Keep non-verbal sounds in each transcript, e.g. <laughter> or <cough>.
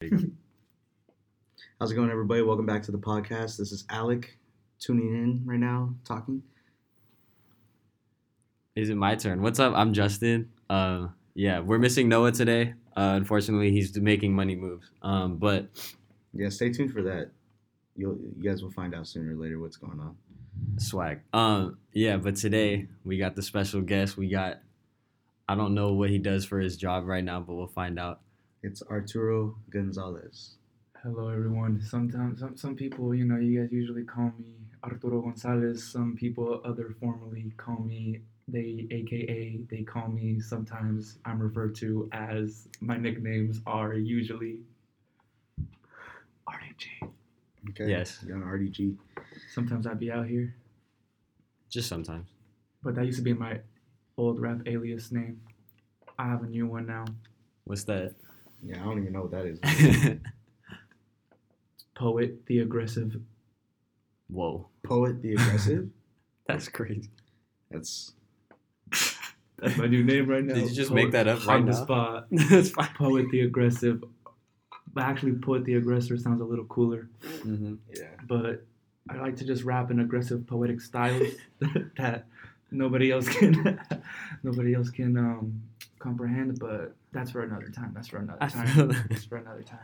<laughs> How's it going, everybody? Welcome back to the podcast. This is Alec tuning in right now, talking. Is it my turn? What's up? I'm Justin. Uh, yeah, we're missing Noah today. Uh, unfortunately, he's making money moves. Um, but Yeah, stay tuned for that. You'll, you guys will find out sooner or later what's going on. swag. Um, yeah, but today we got the special guest. We got. I don't know what he does for his job right now, but we'll find out. It's Arturo Gonzalez. Hello, everyone. Sometimes, some, some people, you know, you guys usually call me Arturo Gonzalez. Some people, other formally, call me they, aka they call me. Sometimes I'm referred to as my nicknames are usually RDG. Okay. Yes. You're on RDG. Sometimes I'd be out here, Just sometimes. but that used to be my old rap alias name. I have a new one now. What's that? Yeah, I don't even know what that is. <laughs> Poet the Aggressive. Whoa, Poet the Aggressive. <laughs> that's crazy. That's That's my new name right now. Did you just Poet make that up on right the spot? <laughs> that's fine. Poet the Aggressive. But actually, Poet the Aggressor sounds a little cooler. hmm yeah. But I like to just rap in aggressive poetic styles that nobody else can nobody else can um, comprehend. But that's for another time. That's for another time. That's for another time.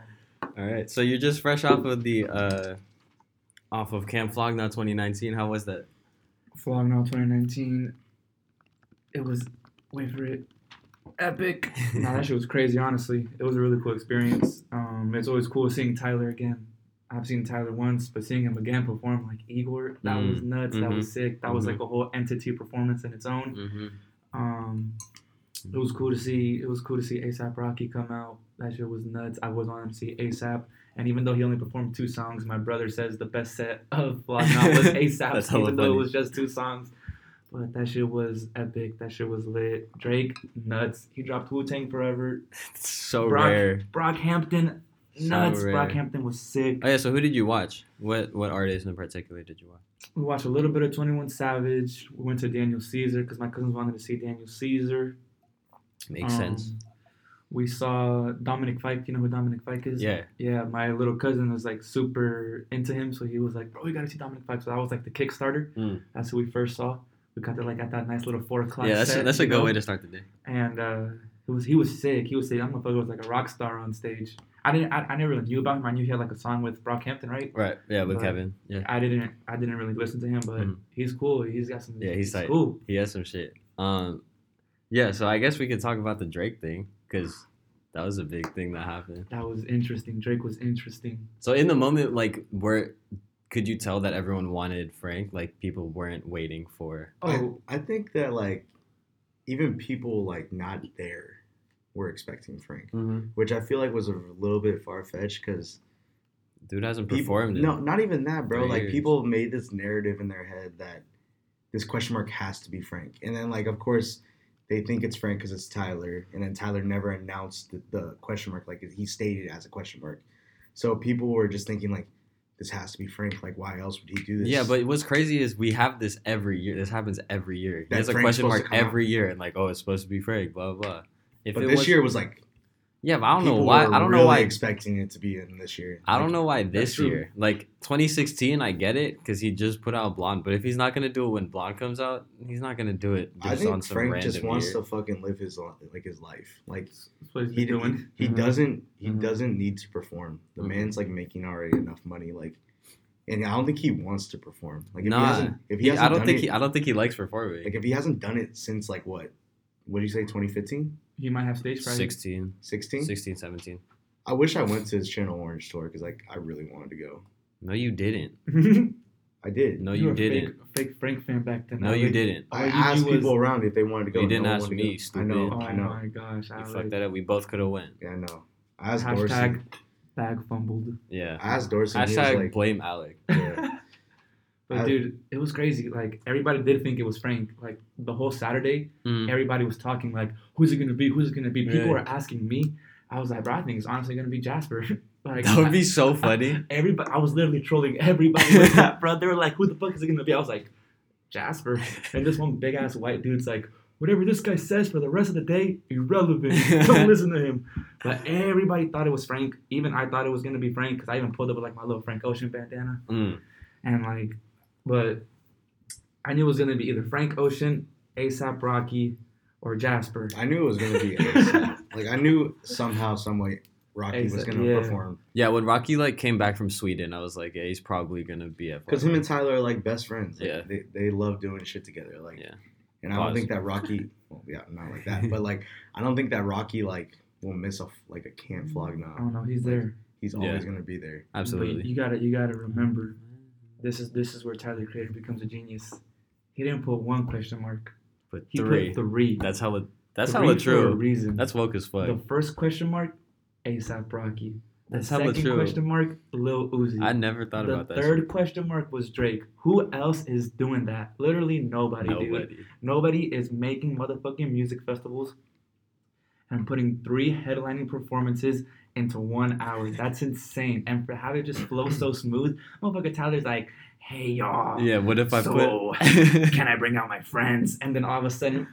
All right, so you're just fresh off of the uh, off of Camp Flog Gnaw 2019. How was that? Flog Gnaw 2019. It was wait for it. Epic. <laughs> nah, that shit was crazy. Honestly, it was a really cool experience. Um, it's always cool seeing Tyler again. I've seen Tyler once, but seeing him again perform like Igor, that Mm, was nuts. That was sick. That was mhm. like a whole entity performance in its own. Mm-hmm. Um, it was cool to see. It was cool to see ASAP Rocky come out. That shit was nuts. I was on to see ASAP, and even though he only performed two songs, my brother says the best set of <laughs> Flog Gnaw <laughs> was ASAP, even though it was just two songs. But that shit was epic. That shit was lit. Drake nuts. He dropped Wu Tang Forever. It's <laughs> so Brock, rare. Brockhampton So nuts. rare. Brockhampton was sick. Oh yeah, so who did you watch? What what artist in particular did you watch? We watched a little bit of Twenty One Savage. We went to Daniel Caesar because my cousins wanted to see Daniel Caesar. Makes sense. Um, We saw Dominic Fike. You know who Dominic Fike is? Yeah. Yeah, my little cousin was like super into him, so he was like, "Bro, you gotta see Dominic Fike." So that was like the Kickstarter. Mm. That's who we first saw. We got there like at that nice little four o'clock. Yeah, that's set, that's a good know? way to start the day. And uh, it was he was sick. He was sick. That motherfucker was like a rock star on stage. I didn't. I, I never really knew about him. I knew he had like a song with Brockhampton, right? Right. Yeah, with But- Kevin. Yeah. I didn't. I didn't really listen to him, but Mhm. he's cool. He's got some. Yeah, he's like cool. He has some shit. Um, yeah. So I guess we could talk about the Drake thing because that was a big thing that happened. That was interesting. Drake was interesting. So in the moment, like, where could you tell that everyone wanted Frank? Like people weren't waiting for. Oh, I, I think that like even people like not there were expecting Frank, Mm-hmm. which I feel like was a little bit far fetched because Dude hasn't performed. in- no, not even that, bro. Like years. people made this narrative in their head that this question mark has to be Frank, and then like of course they think it's Frank because it's Tyler, and then Tyler never announced the, the question mark like he stated as a question mark. So people were just thinking like this has to be Frank. Like why else would he do this? Yeah, but what's crazy is we have this every year. This happens every year. That There's a question mark come out. every year, and like, oh, it's supposed to be Frank. Blah blah. blah. If but this was, year was like yeah, but I don't know why. I don't really know why. expecting it to be in this year. I don't know why this year. Like 2016, I get it because he just put out Blonde. But if he's not gonna do it when Blonde comes out, he's not gonna do it just I on think some Frank just wants year. to fucking live his li- like his life. Like that's what he's he doing. he, he Mhm. doesn't he Mhm. doesn't need to perform. The Mhm. man's like making already enough money. Like, and I don't think he wants to perform. Like if Nah, he hasn't if he, He- hasn't I don't done think it, he. I don't think he likes performing. like if he hasn't done it since like what what did you say 2015 He might have stage fright. 16, 16 16, 17. I wish I went to his Channel Orange tour because like I really wanted to go. No, you didn't. <laughs> I did. No, You you were didn't. Fake, fake Frank fan back then. No, Alec. you didn't. I All you asked do was- people around if they wanted to go. You didn't no ask wanted to me, go. I know. Oh I know. Oh my gosh, You Alec. fucked that up. We both could have went. Yeah, I know. I asked Hashtag Dorsey. bag fumbled. Yeah. I asked Dorsey. and he Hashtag was like, blame Alec. yeah. <laughs> But I- dude, it was crazy. Like everybody did think it was Frank. Like the whole Saturday, Mm. everybody was talking like, "Who's it gonna be? Who's it gonna be?" People Yeah. were asking me. I was like, "Bro, I think it's honestly gonna be Jasper." <laughs> like That would I- be so funny. Everybody, I was literally trolling everybody with that, bro. They were like, "Who the fuck is it gonna be?" I was like, "Jasper." <laughs> And this one big ass white dude's like, whatever this guy says for the rest of the day, irrelevant. <laughs> Don't listen to him. But everybody thought it was Frank. Even I thought it was gonna be Frank because I even pulled up with like my little Frank Ocean bandana Mm. and like, but I knew it was gonna be either Frank Ocean, ASAP Rocky, or Jasper. I knew it was gonna be ASAP. <laughs> like I knew somehow, some way, Rocky was gonna yeah. perform Yeah, when Rocky like came back from Sweden, I was like, yeah, he's probably gonna be at. because him and Tyler are like best friends. Like, Yeah. they they love doing shit together. Like, Yeah. and I don't think that Rocky. <laughs> Well, yeah, not like that, but like I don't think that Rocky like will miss a like a can't flog I now. don't know. He's there. He's Yeah. always gonna be there. Absolutely. But absolutely. you gotta you gotta remember, this is this is where Tyler Creator becomes a genius. He didn't put one question mark. But He three. put three. That's hella. That's Three hella for a true. reason. That's woke as fuck. the first question mark, ASAP Rocky. The That's second true. question mark, Lil Uzi. I never thought the about that. The third shit. question mark was Drake. Who else is doing that? Literally nobody, dude. Nobody. Nobody is making motherfucking music festivals and putting three headlining performances into one hour. That's insane. And for how it just flow so <clears throat> smooth, motherfucker Tyler's like, hey y'all, Yeah. What if I So, put? <laughs> can I <laughs> bring out my friends? And then all of a sudden,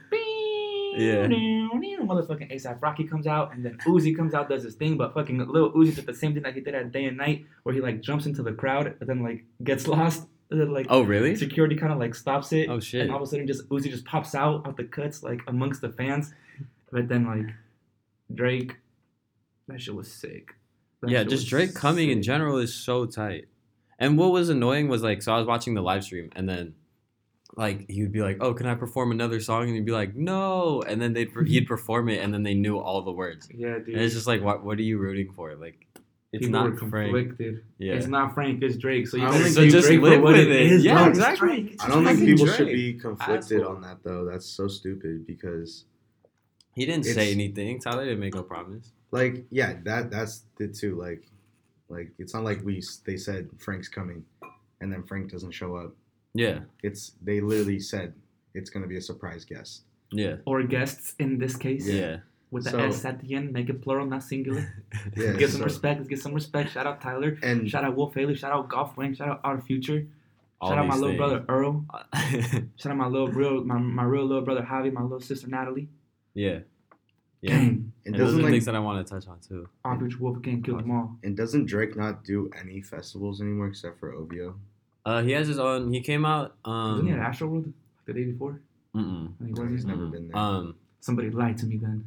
Yeah. motherfucking ASAP Rocky comes out, and then Uzi comes out, does his thing, but fucking Lil Uzi did the same thing that he did at Day and Night, where he like jumps into the crowd and then like gets <laughs> lost. And then like oh really? security kind of like stops it. Oh shit. And all of a sudden, just Uzi just pops out of the cuts like amongst the fans. But then like Drake, that shit was sick. That yeah, just was Drake coming in general is so tight. And what was annoying was like, so I was watching the live stream, and then like he would be like, "Oh, can I perform another song?" And he'd be like, "No," and then they'd <laughs> he'd perform it, and then they knew all the words. Yeah, dude. And it's just like, what what are you rooting for? Like, it's People were not Frank. conflicted. Yeah. It's not Frank, it's Drake. So you I don't so just Drake live with it it. is, Yeah, bro. It's exactly. Drake. It's I don't think people Drake. should be conflicted Asshole. on that though. That's so stupid because He didn't say anything. Tyler didn't make no promise. like yeah, that that's it too. Like like it's not like we they said Frank's coming and then Frank doesn't show up. Yeah. It's they literally said it's gonna be a surprise guest. Yeah. Or guests in this case. Yeah. With the So- S at the end, make it plural, not singular. <laughs> Yeah, Give some so- respect. Let's get some respect. Shout out Tyler. and Shout out Wolf Haley. Shout out Golf Wang. Shout out Our Future. Shout out my these little brother Earl. <laughs> Shout out my little real my, my real little brother Javi. My little sister Natalie. Yeah. <clears throat> Yeah. Gang. and And those are doesn't like things that I want to touch on too. Our Future Wolf Gang killed them all. and doesn't Drake not do any festivals anymore except for OVO? Uh, he has his own. He came out. Wasn't he at Um. Astro World the day before? Mm-mm. I think No, was he's he? never Mm-mm. been there. Um. Somebody lied to me then.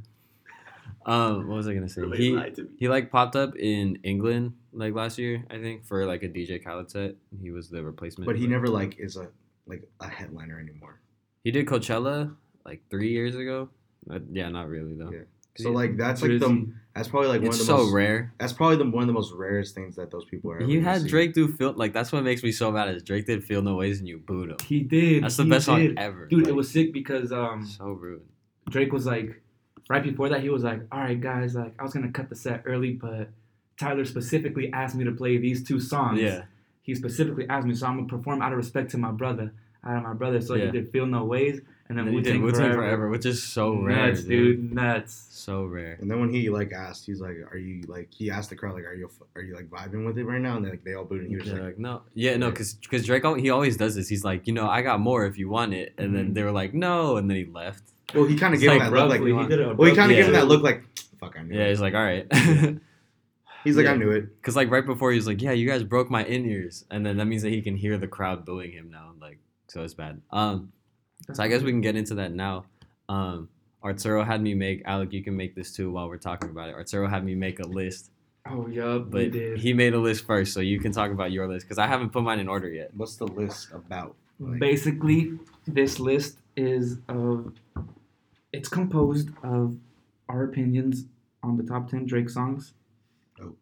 Um. What was I gonna say? Somebody He lied to me. he like popped up in England like last year, I think, for like a DJ Khaled set. He was the replacement. but he never like is a like a headliner anymore. He did Coachella like three years ago. Uh, yeah, not really though. Yeah. 'Cause So like that's like the that's probably like one it's of the so most rare. that's probably the one of the most rarest things that those people are. ever He gonna had see. Drake do feel like that's what makes me so mad is Drake did feel no ways and you booed him. He did. That's the he best song did. ever. Dude, it was sick because um so rude. Drake was like, right before that, he was like, all right, guys, like, I was going to cut the set early, but Tyler specifically asked me to play these two songs. Yeah. He specifically asked me, so I'm going to perform out of respect to my brother. Out of my brother. So Yeah. he did Feel No Ways and then And he Wu did Tang Forever. Forever, which is so rare, Nuts, dude. Nuts. So rare. And then when he like asked, he's like, "Are you like?" He asked the crowd like, "Are you are you like vibing with it right now?" And then like they all booed, and he was like, like, no, yeah, no, because because Drake he always does this. He's like, you know, I got more if you want it, and then Mhm. they were like, no, and then he left. "Well, he kind of It's gave him that look like." He did it Well, he kind of Yeah. gave him that look like, "Fuck, I knew." It. Yeah, it. he's like, all right, <laughs> He's like, Yeah. "I knew it." because like right before he was like, yeah, you guys broke my in ears, and then that means that he can hear the crowd booing him now, like so it's bad. Um, so I guess we can get into that now. Um, Arturo had me make Alec. You can make this too while we're talking about it. Arturo had me make a list, Oh, yup, we but did. he made a list first, so you can talk about your list because I haven't put mine in order yet. What's the list about? Like, Basically, this list is of, it's composed of our opinions on the top 10 Drake songs. Oh.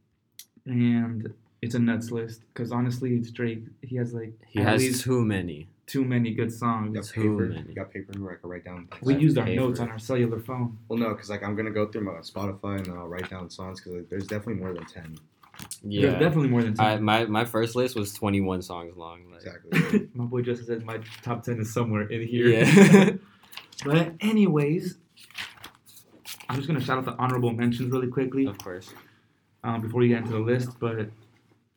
And it's a nuts list because honestly, it's Drake. He has like He has least too many. Too many good songs. got paper. many. You got paper where I can write down. We Like used our paper. notes on our cellular phone. Well, no, because like I'm gonna go through my Spotify and then I'll write down songs because like, there's definitely more than ten. There's Yeah, definitely more than 10. I, my my first list was 21 songs long. Like, Exactly. <laughs> my boy just said my top 10 is somewhere in here. Yeah. <laughs> But anyways, I'm just gonna shout out the honorable mentions really quickly of course. um, before we get into the list. But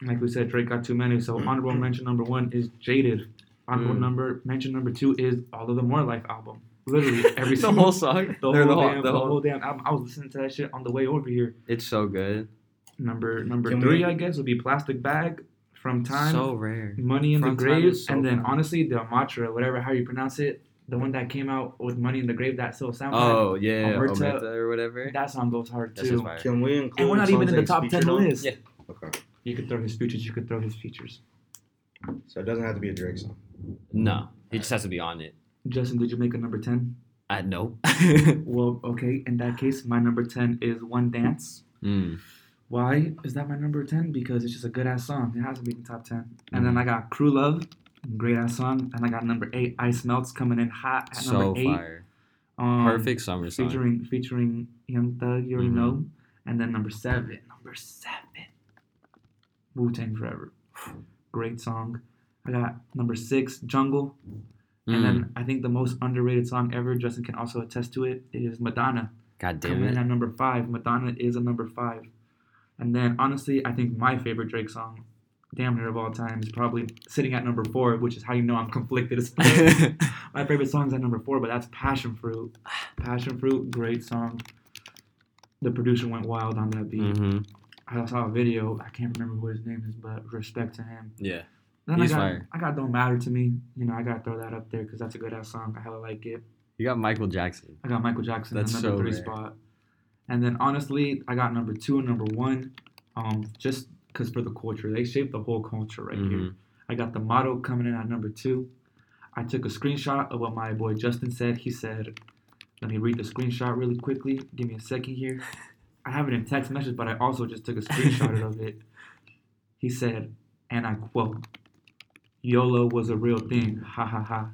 like we said, Drake got too many. So honorable mention number one is Jaded. Honorable Mm. number mention number two is All of the More Life album. Literally <laughs> every the single whole song. <laughs> the Or whole, damn, the, whole, damn album. I was listening to that shit on the way over here. It's so good. Number number Can three, we- I guess, would be Plastic Bag from Time. So rare. Money in From the Grave, so and then good. honestly, the Matra, whatever how you pronounce it, the one that came out with Money in the Grave, that still sound. Oh yeah, Omerta- Omerta or whatever. that song goes hard too. Can we include? And we're not even in the top ten featured on? list. Yeah. Okay, You could throw his features. You could throw his features. so it doesn't have to be a Drake song. No, he just has to be on it. Justin, did you make a number ten? I know. <laughs> Well, okay. In that case, my number ten is One Dance. mm. Why is that my number 10? Because it's just a good ass song. It has to be in the top 10. And then I got Crew Love, great ass song. And I got number 8, Ice Melts, coming in hot at So number 8. fire. Um, Perfect summer song. Featuring featuring Young Thug, you already Mhm. know. And then number 7, number 7, Wu Tang Forever. Great song. I got number 6, Jungle. And Mm. then I think the most underrated song ever, Justin can also attest to it, is Madonna. God damn Coming in it. at number five. Madonna is a number five. And then honestly, I think my favorite Drake song, damn near of all time, is probably sitting at number four, which is how you know I'm conflicted <laughs> my favorite song is at number four, but that's Passion Fruit. Passion Fruit, great song. The producer went wild on that beat. hmm I saw a video. I can't remember what his name is, but respect to him. Yeah. Then He's I got, fire. I got Don't Matter to Me. You know, I got to throw that up there because that's a good ass song. I hella like it. You got Michael Jackson. I got Michael Jackson That's in number so three rare. spot. And then honestly, I got number two and number one, um, just because for the culture. They shaped the whole culture right here. Mhm. I got the motto coming in at number two. I took a screenshot of what my boy Justin said. He said, let me read the screenshot really quickly. Give me a second here. <laughs> I have it in text message, but I also just took a screenshot of it. <laughs> He said, and I quote, YOLO was a real thing. Ha ha ha.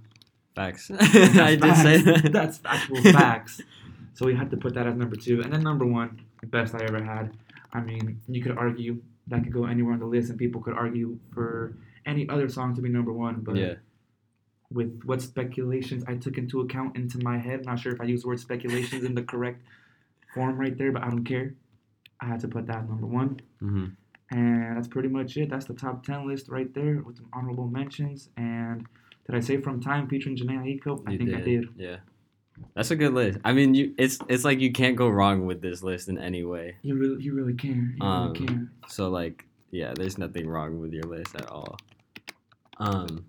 Facts. <laughs> <laughs> I did say that. That's actual facts. <laughs> So we had to put that as number two. And then number one, the best I ever had. I mean, you could argue that could go anywhere on the list, and people could argue for any other song to be number one. But Yeah. with what speculations I took into account into my head, not sure if I used the word speculations in the correct form right there, but I don't care. I had to put that number one. hmm And that's pretty much it. That's the top 10 list right there with some honorable mentions. And did I say From Time featuring Jhené Aiko? I You think did. I did. Yeah. That's a good list. I mean, you it's it's like you can't go wrong with this list in any way. You really, you really can. You Um, really can. So like, yeah, there's nothing wrong with your list at all. Um.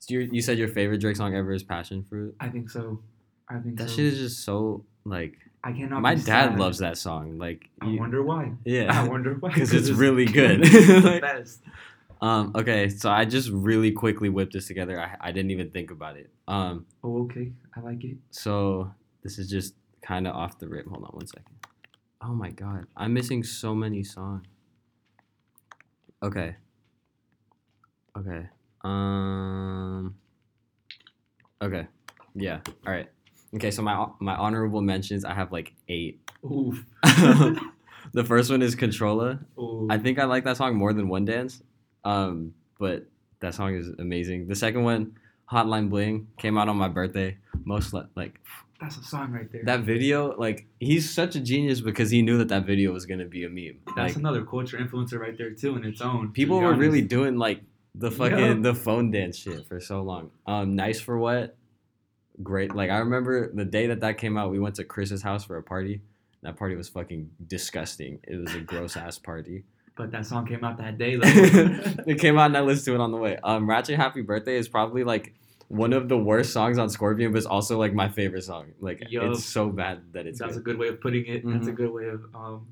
So you you said your favorite Drake song ever is Passion Fruit. I think so. I think That so. shit is just so like. I cannot. My dad loves that song. Like, I you- wonder why. Yeah, I wonder why. <laughs> Because it's really <laughs> good. it's the <laughs> Like- best. Um. Okay. So I just really quickly whipped this together. I I didn't even think about it. Um. Oh, okay. I like it. So this is just kind of off the rip. Hold on one second. Oh my god, I'm missing so many songs. Okay. Okay. Um. Okay. Yeah. All right. Okay. So my my honorable mentions, I have like eight. Oof. <laughs> the first one is Controlla. Ooh. I think I like that song more than One Dance. Um, but that song is amazing. The second one, Hotline Bling, came out on my birthday. Most li- like That's a song right there. that video, like he's such a genius because he knew that that video was gonna be a meme. That's Like another culture influencer right there too, in its own. people were really doing like the fucking Yeah. the phone dance shit for so long. Um, nice for what? Great. Like I remember the day that that came out, we went to Chris's house for a party. That party was fucking disgusting. It was a gross ass party. But that song came out that day. <laughs> Though. it came out and I listened to it on the way. Um, Ratchet Happy Birthday is probably like one of the worst songs on Scorpion, but it's also like my favorite song. Like Yup. it's so bad that it's that's a good. good way of putting it. That's a Mhm. good way of um.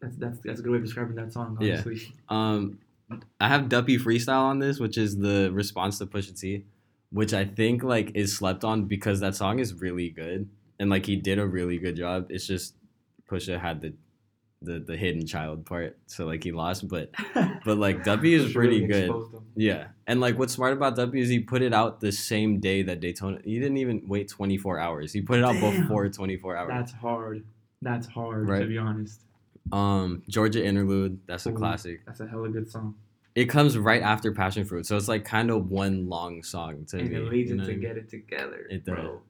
That's that's that's a good way of describing that song. Yeah. Honestly. Um, I have Duppy Freestyle on this, which is the response to Pusha T, which I think like is slept on because that song is really good and like he did a really good job. It's just Pusha had the the the hidden child part, so like he lost, but <laughs> but like Duppy is pretty really good. Yeah, and like what's smart about W is he put it out the same day that Daytona. He didn't even wait 24 hours. He put it out Damn. before 24 hours. That's hard. That's hard Right. to be honest. um, Georgia Interlude. That's a classic. That's a hella good song. It comes right after Passion Fruit, so it's like kind of one long song to And me. it leads you know what Get It Together. It bro.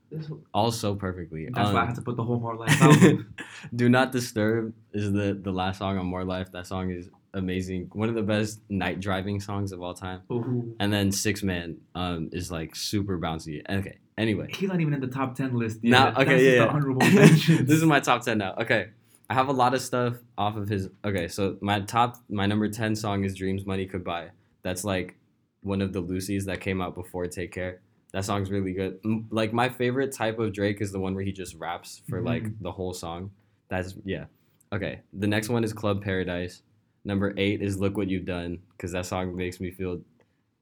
All so perfectly. that's why I Um, had to put the whole More Life album. <laughs> Do Not Disturb is the the last song on More Life. That song is amazing, one of the best night driving songs of all time. Ooh. And then Six Man um is like super bouncy. Okay. Anyway, He's not even in the top ten list. Yet. Now- okay, just yeah, the yeah. honorable mentions. <laughs> this is my top ten now. Okay, I have a lot of stuff off of his. Okay, so my top, my number ten song is "Dreams Money Could Buy." That's like one of the loosies that came out before "Take Care." That song's really good. Like my favorite type of Drake is the one where he just raps for like Mhm. the whole song. That's yeah. Okay, the next one is Club Paradise. Number eight is "Look What You've Done" because that song makes me feel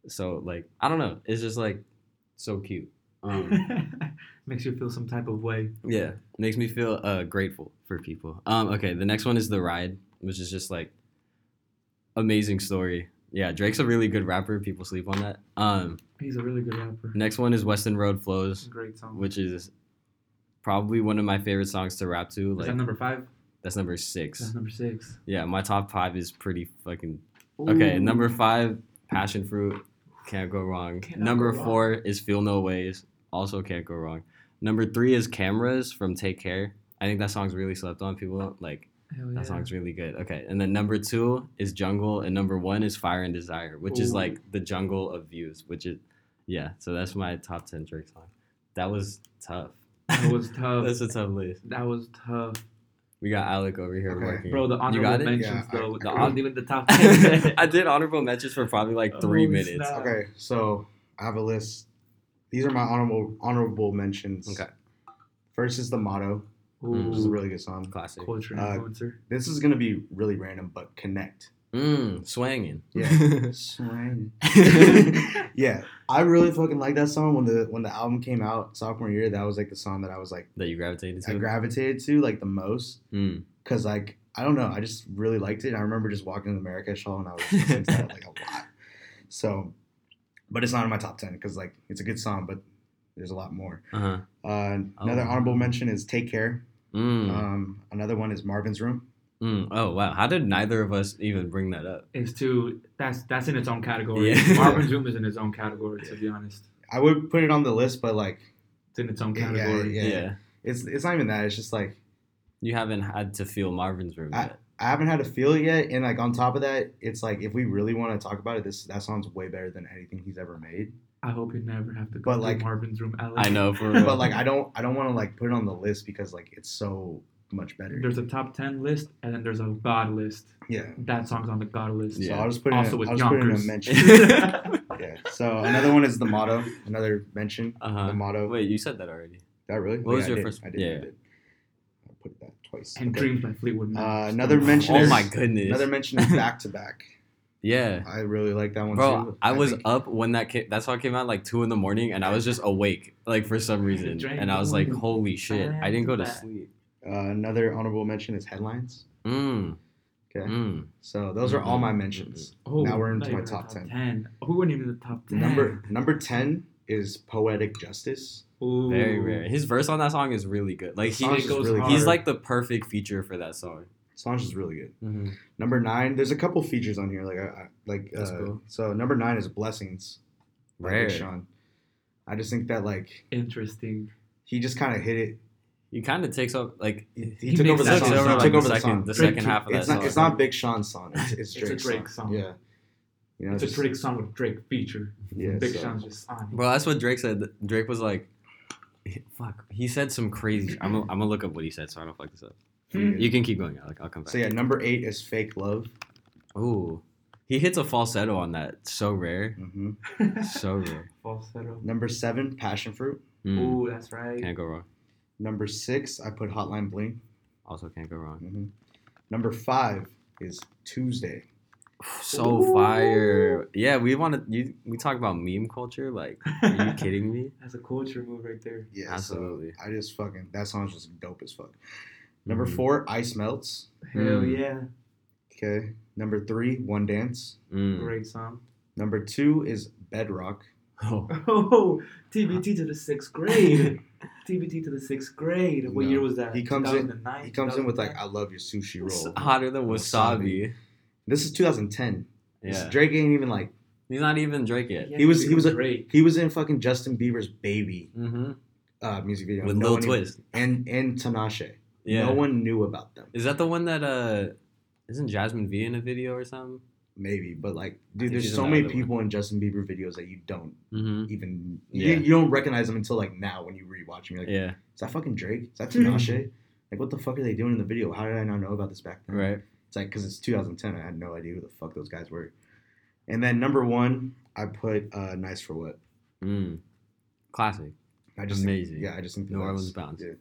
so like I don't know. It's just like so cute. Um, <laughs> Makes you feel some type of way. yeah, makes me feel uh grateful for people. Um, okay, the next one is the ride, which is just like amazing story. Yeah, Drake's a really good rapper. People sleep on that. Um, He's a really good rapper. next one is Weston Road Flows, Great song. which is probably one of my favorite songs to rap to. is Like that number five? that's number six. That's number six. Yeah, my top five is pretty fucking okay. Number five, Passion Fruit, can't go wrong. Cannot number go wrong. four is Feel No Ways, also can't go wrong. Number three is Cameras from Take Care. I think that song's really slept on. People don't like Hell that yeah. song's really good. Okay, and then number two is Jungle, and number one is Fire and Desire, which is like the jungle of views. Which is, yeah. So that's my top ten Drake song. That was tough. That was <laughs> tough. that's a tough list. that was tough, We got Alec over here Okay. working. bro. The you honorable got it. mentions Yeah, I- though. The <laughs> I- hon- even the top <laughs> ten. I did honorable mentions for probably like oh, three Oh, minutes. snap. Okay, so I have a list. These are my honorable honorable mentions. Okay, First is the motto, Mm. which is a really good song. classic. culture Uh, influencer. This is gonna be really random, but connect. Mm, swanging. Yeah. <laughs> Swing. <laughs> yeah, I really fucking like that song when the when the album came out sophomore year. That was like the song that I was like that you gravitated to. I gravitated to like the most mm. because like I don't know, I just really liked it. I remember just walking to the America show and I was listening to that like a lot. So, but it's not in my top ten because like it's a good song, but there's a lot more. Uh-huh. Uh, another Oh. honorable mention is Take Care. Mm. Um, another one is Marvin's Room. mm. Oh wow! How did neither of us even bring that up? It's too. That's that's in its own category. Yeah. <laughs> Marvin's Room is in its own category. To be honest, I would put it on the list, but like it's in its own Yeah, category. yeah. Yeah. it's it's not even that. It's just like You haven't had to feel Marvin's room I- yet. I haven't had to feel it yet, and like on top of that, it's like if we really want to talk about it, this that song's way better than anything he's ever made. I hope you never have to go But, through like- Marvin's room. Alex. I know for <laughs> real. But like I don't I don't want to like put it on the list because like it's so much better. There's a top ten list and then there's a God list. Yeah. That song's on the God list. So Yeah. I'll just put it Also in, with I'll just put in a Yonkers. mention. <laughs> yeah. So another one is the motto. Another mention. uh-huh. The motto. Wait, you said that already. That really? What was I your did. first- I did. yeah. I did. I put that twice. And Okay. Dreams by Fleetwood Mac. Uh, another mention. Oh is, my goodness. Another mention is back to back. <laughs> yeah. I really like that one Bro, too. I was think- up when that came, that song came out like two in the morning, and I was just awake like for some reason, Drake and I was like, "Holy shit!" I didn't go to back. sleep. uh, another honorable mention is headlines. Mm, Okay. mm. So those are all my Mhm. mentions. oh, now we're into my even the top 10. ten. Who weren't even the top ten? Number number ten is poetic justice. Ooh. Very rare. His verse on that song is really good. Like he, Song's It just goes really he's good. like the perfect feature for that song. Song's is really good. Mm-hmm. Number nine, there's a couple features on here. Like I, I like That's uh, cool. so number nine is blessings. by Big Sean. I just think that like Interesting. he just kind of hit it. He kind of takes up like He, He he took over the song. song He took over the the second, song. the Drake second half of It's that not. song. It's not Big Sean's song. It's, it's It's a Drake's Drake song. song. Yeah. You know, It's a Drake song with Drake feature. Yeah. Big so- Sean's just on. it. Bro, that's what Drake said. Drake was like, <laughs> "Fuck." He said some crazy. I'm gonna, I'm gonna look up what he said so I don't fuck this up. Hmm. You can keep going. Like I'll come back. So yeah, number eight is fake love. Ooh, he hits a falsetto on that. So rare. hmm <laughs> So rare. Falsetto. Number seven, passion fruit. Mm, Ooh, that's right. can't go wrong. Number six, I put hotline bling. Also can't go wrong. hmm Number five is Tuesday. So Ooh. fire. Yeah, we want to. You we talk about meme culture. Like, are you <laughs> kidding me? That's a culture move right there. Yeah, Absolutely. So I just fucking that song's just dope as fuck. Number Mhm. four, ice melts. Hell Mm. yeah. Okay. Number three, one dance. Mm. Great song. Number two is bedrock. Oh. <laughs> Oh, TBT to the sixth grade. <laughs> TBT to the sixth grade. What No. year was that? He comes in- He comes in with like, "I love your sushi It's roll." hotter than wasabi. This is 2010. This- Yeah, Drake ain't even like he's not even Drake yet. Yeah, he was- he was a- Drake. he was in fucking Justin Bieber's "Baby" Mm-hmm. uh, music video With No Lil one even- Twist. and and Tinashe. Yeah. No one knew about them. Is that the one that uh Isn't Jasmine V in a video or something? maybe, but like, dude, there's so many another one. people in Justin Bieber videos that you don't Mm-hmm. even Yeah. you, you don't recognize them until like now when you rewatch them. You're like, Yeah. is that fucking Drake? Is that <laughs> Mhm. Like, what the fuck are they doing in the video? How did I not know about this back then? Right. It's like because it's 2010. I had no idea who the fuck those guys were. And then number one, I put uh, "Nice for What." Mm. Classic. I just Amazing. Think, yeah, I just think that New that's- Orleans bounce. Yeah.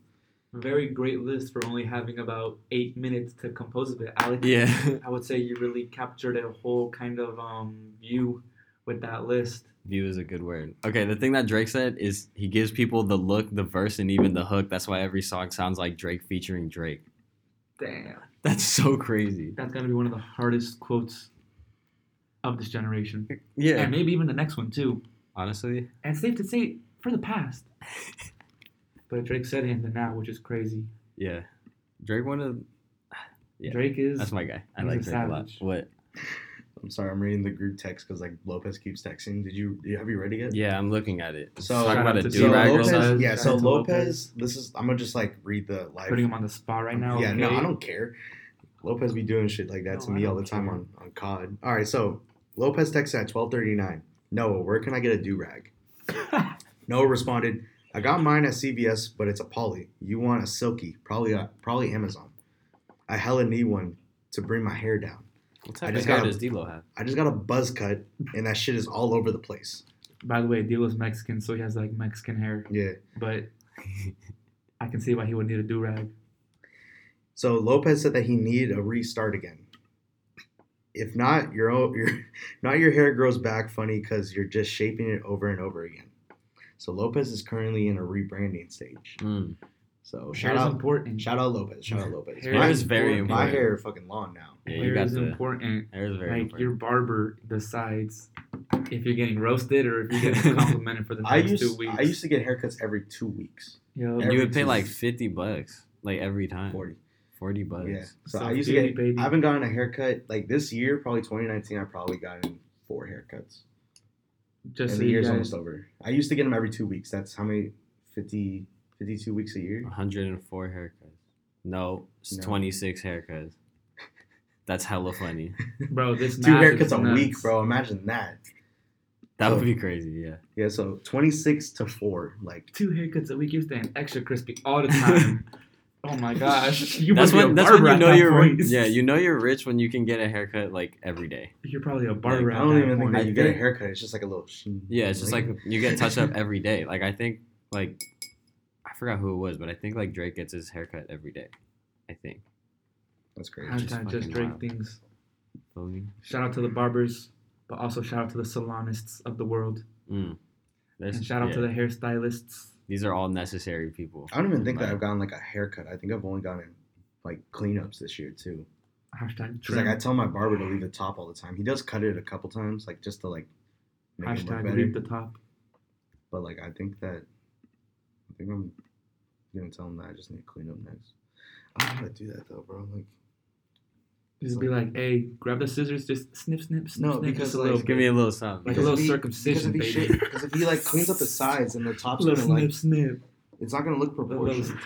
Very great list for only having about eight minutes to compose of it. Alex, Yeah. I would say you really captured a whole kind of um view with that list. View is a good word. Okay, the thing that Drake said is he gives people the look, the verse, and even the hook. That's why every song sounds like Drake featuring Drake. Damn, <laughs> That's so crazy. that's gotta be one of the hardest quotes of this generation, Yeah. and maybe even the next one too. Honestly, And safe to say, for the past. <laughs> but Drake said it in the now, which is crazy. yeah. Drake one of <sighs> Yeah. Drake is that's my guy. I like Drake a lot. savage. What? I'm sorry, I'm reading the group text because like Lopez keeps texting. Did you, you have you read it yet? Yeah, I'm looking at it. So- talk Shout about a to So do rag or Lopez. something. yeah, so Lopez, Lopez. This is I'm gonna just like read the live. putting him on the spot right now. Yeah, no. I don't care. Lopez be doing shit like that No, to me all don't the time care. on, on COD. All right, so Lopez texted at 12:39. Noah, where can I get a do rag? <laughs> Noah responded, I got mine at CVS, but it's a poly. You want a silky? Probably uh, probably Amazon. I hella need one to bring my hair down. What I type just of hair got a- does D-Lo have? I just got a buzz cut, and that shit is all over the place. By the way, Dilo's Mexican, so he has like Mexican hair. Yeah. But I can see why he would need a do rag. So Lopez said that he needed a restart again. If not, your own, your <laughs> not your hair grows back funny because you're just shaping it over and over again. So Lopez is currently in a rebranding stage. Mm. So Hair shout is out, important. shout out Lopez, shout out Lopez. Hair my, is very My important. hair fucking long now. Yeah, you hair got is the important. hair is very Like important. your barber decides if you're getting roasted or if you're getting <laughs> complimented for the I next two weeks. I used to get haircuts every two weeks, Yo, And every you would pay two like 50 bucks, like every time. forty. 40 bucks. Yeah. So I Self used to get. baby. I haven't gotten a haircut like this year. Probably 2019. I probably gotten four haircuts. just and so the year's guys, almost over. I used to get them every two weeks. That's how many 50, 52 weeks a year. 104 haircuts. No, it's No. 26 haircuts. That's hella funny. <laughs> bro, this Two haircuts a nuts. week, bro. Imagine that. That So- would be crazy, yeah. Yeah, so 26 to 4. Like, Two haircuts a week. You're staying extra crispy all the time. <laughs> oh my gosh, you that's must be when that's when you know that you're point. yeah, you <laughs> know you're rich when you can get a haircut like every day. You're probably a barber. I don't that even think that you get a haircut. It's just like a little. sheen. Yeah, it's just like you get touched up every day. Like I think like I forgot who it was, but I think like Drake gets his haircut every day. I think. That's crazy. just Hashtag just Drake wild. things. Feel? Shout out to the barbers, but also shout out to the salonists of the world, Mm. There's- and shout out to the hairstylists. These are all necessary people. I don't even think that Like, I've gotten like a haircut. I think I've only gotten like cleanups this year too. Hashtag Because like. I tell my barber to leave the top all the time. He does cut it a couple times, like just to like make it look Hashtag better. leave the top. But like I think that I think I'm gonna tell him that I just need to clean up next. I don't know how to do that though, bro. Like Just be like, hey, grab the scissors, just snip, snip, snip, No, snip, because, just a like, little Just give me a little something. Like a little he- circumcision, because if he baby. because if he like cleans up the sides and the top's little gonna like snip, snip. it's not gonna look A little- proportional.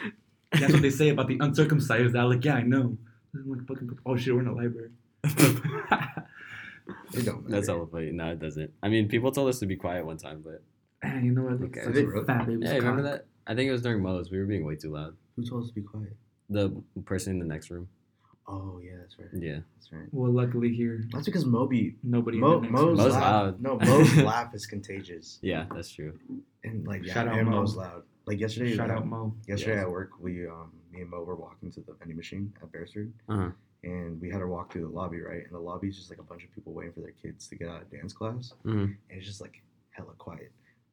That's what they say about the uncircumcised. I'm like, yeah, I know. Doesn't look fucking. Oh shit, we're in the library. It don't matter. That's hella funny. No, it doesn't. I mean, people told us to be quiet one time, but you know what? Okay. Such Did a they fat baby's yeah, remember that? I think it was during Mo's. We were being way too loud. Who told us to be quiet? The person in the next room. Oh yeah, that's right. Yeah. That's right. Well, luckily here, That's because Moby nobody. Mo, in the next Mo's. Mo's laugh, loud. No, Mo's <laughs> laugh is contagious. Yeah, that's true. And like yeah, Shout out and Mo. Mo's loud. Like yesterday, Shout uh, out Mo. yesterday Yes. at work, we um me and Mo were walking to the vending machine at Beresford, Uh-huh. and we had to walk through the lobby, right? And the lobby is just like a bunch of people waiting for their kids to get out of dance class, Mhm. and it's just like hella quiet.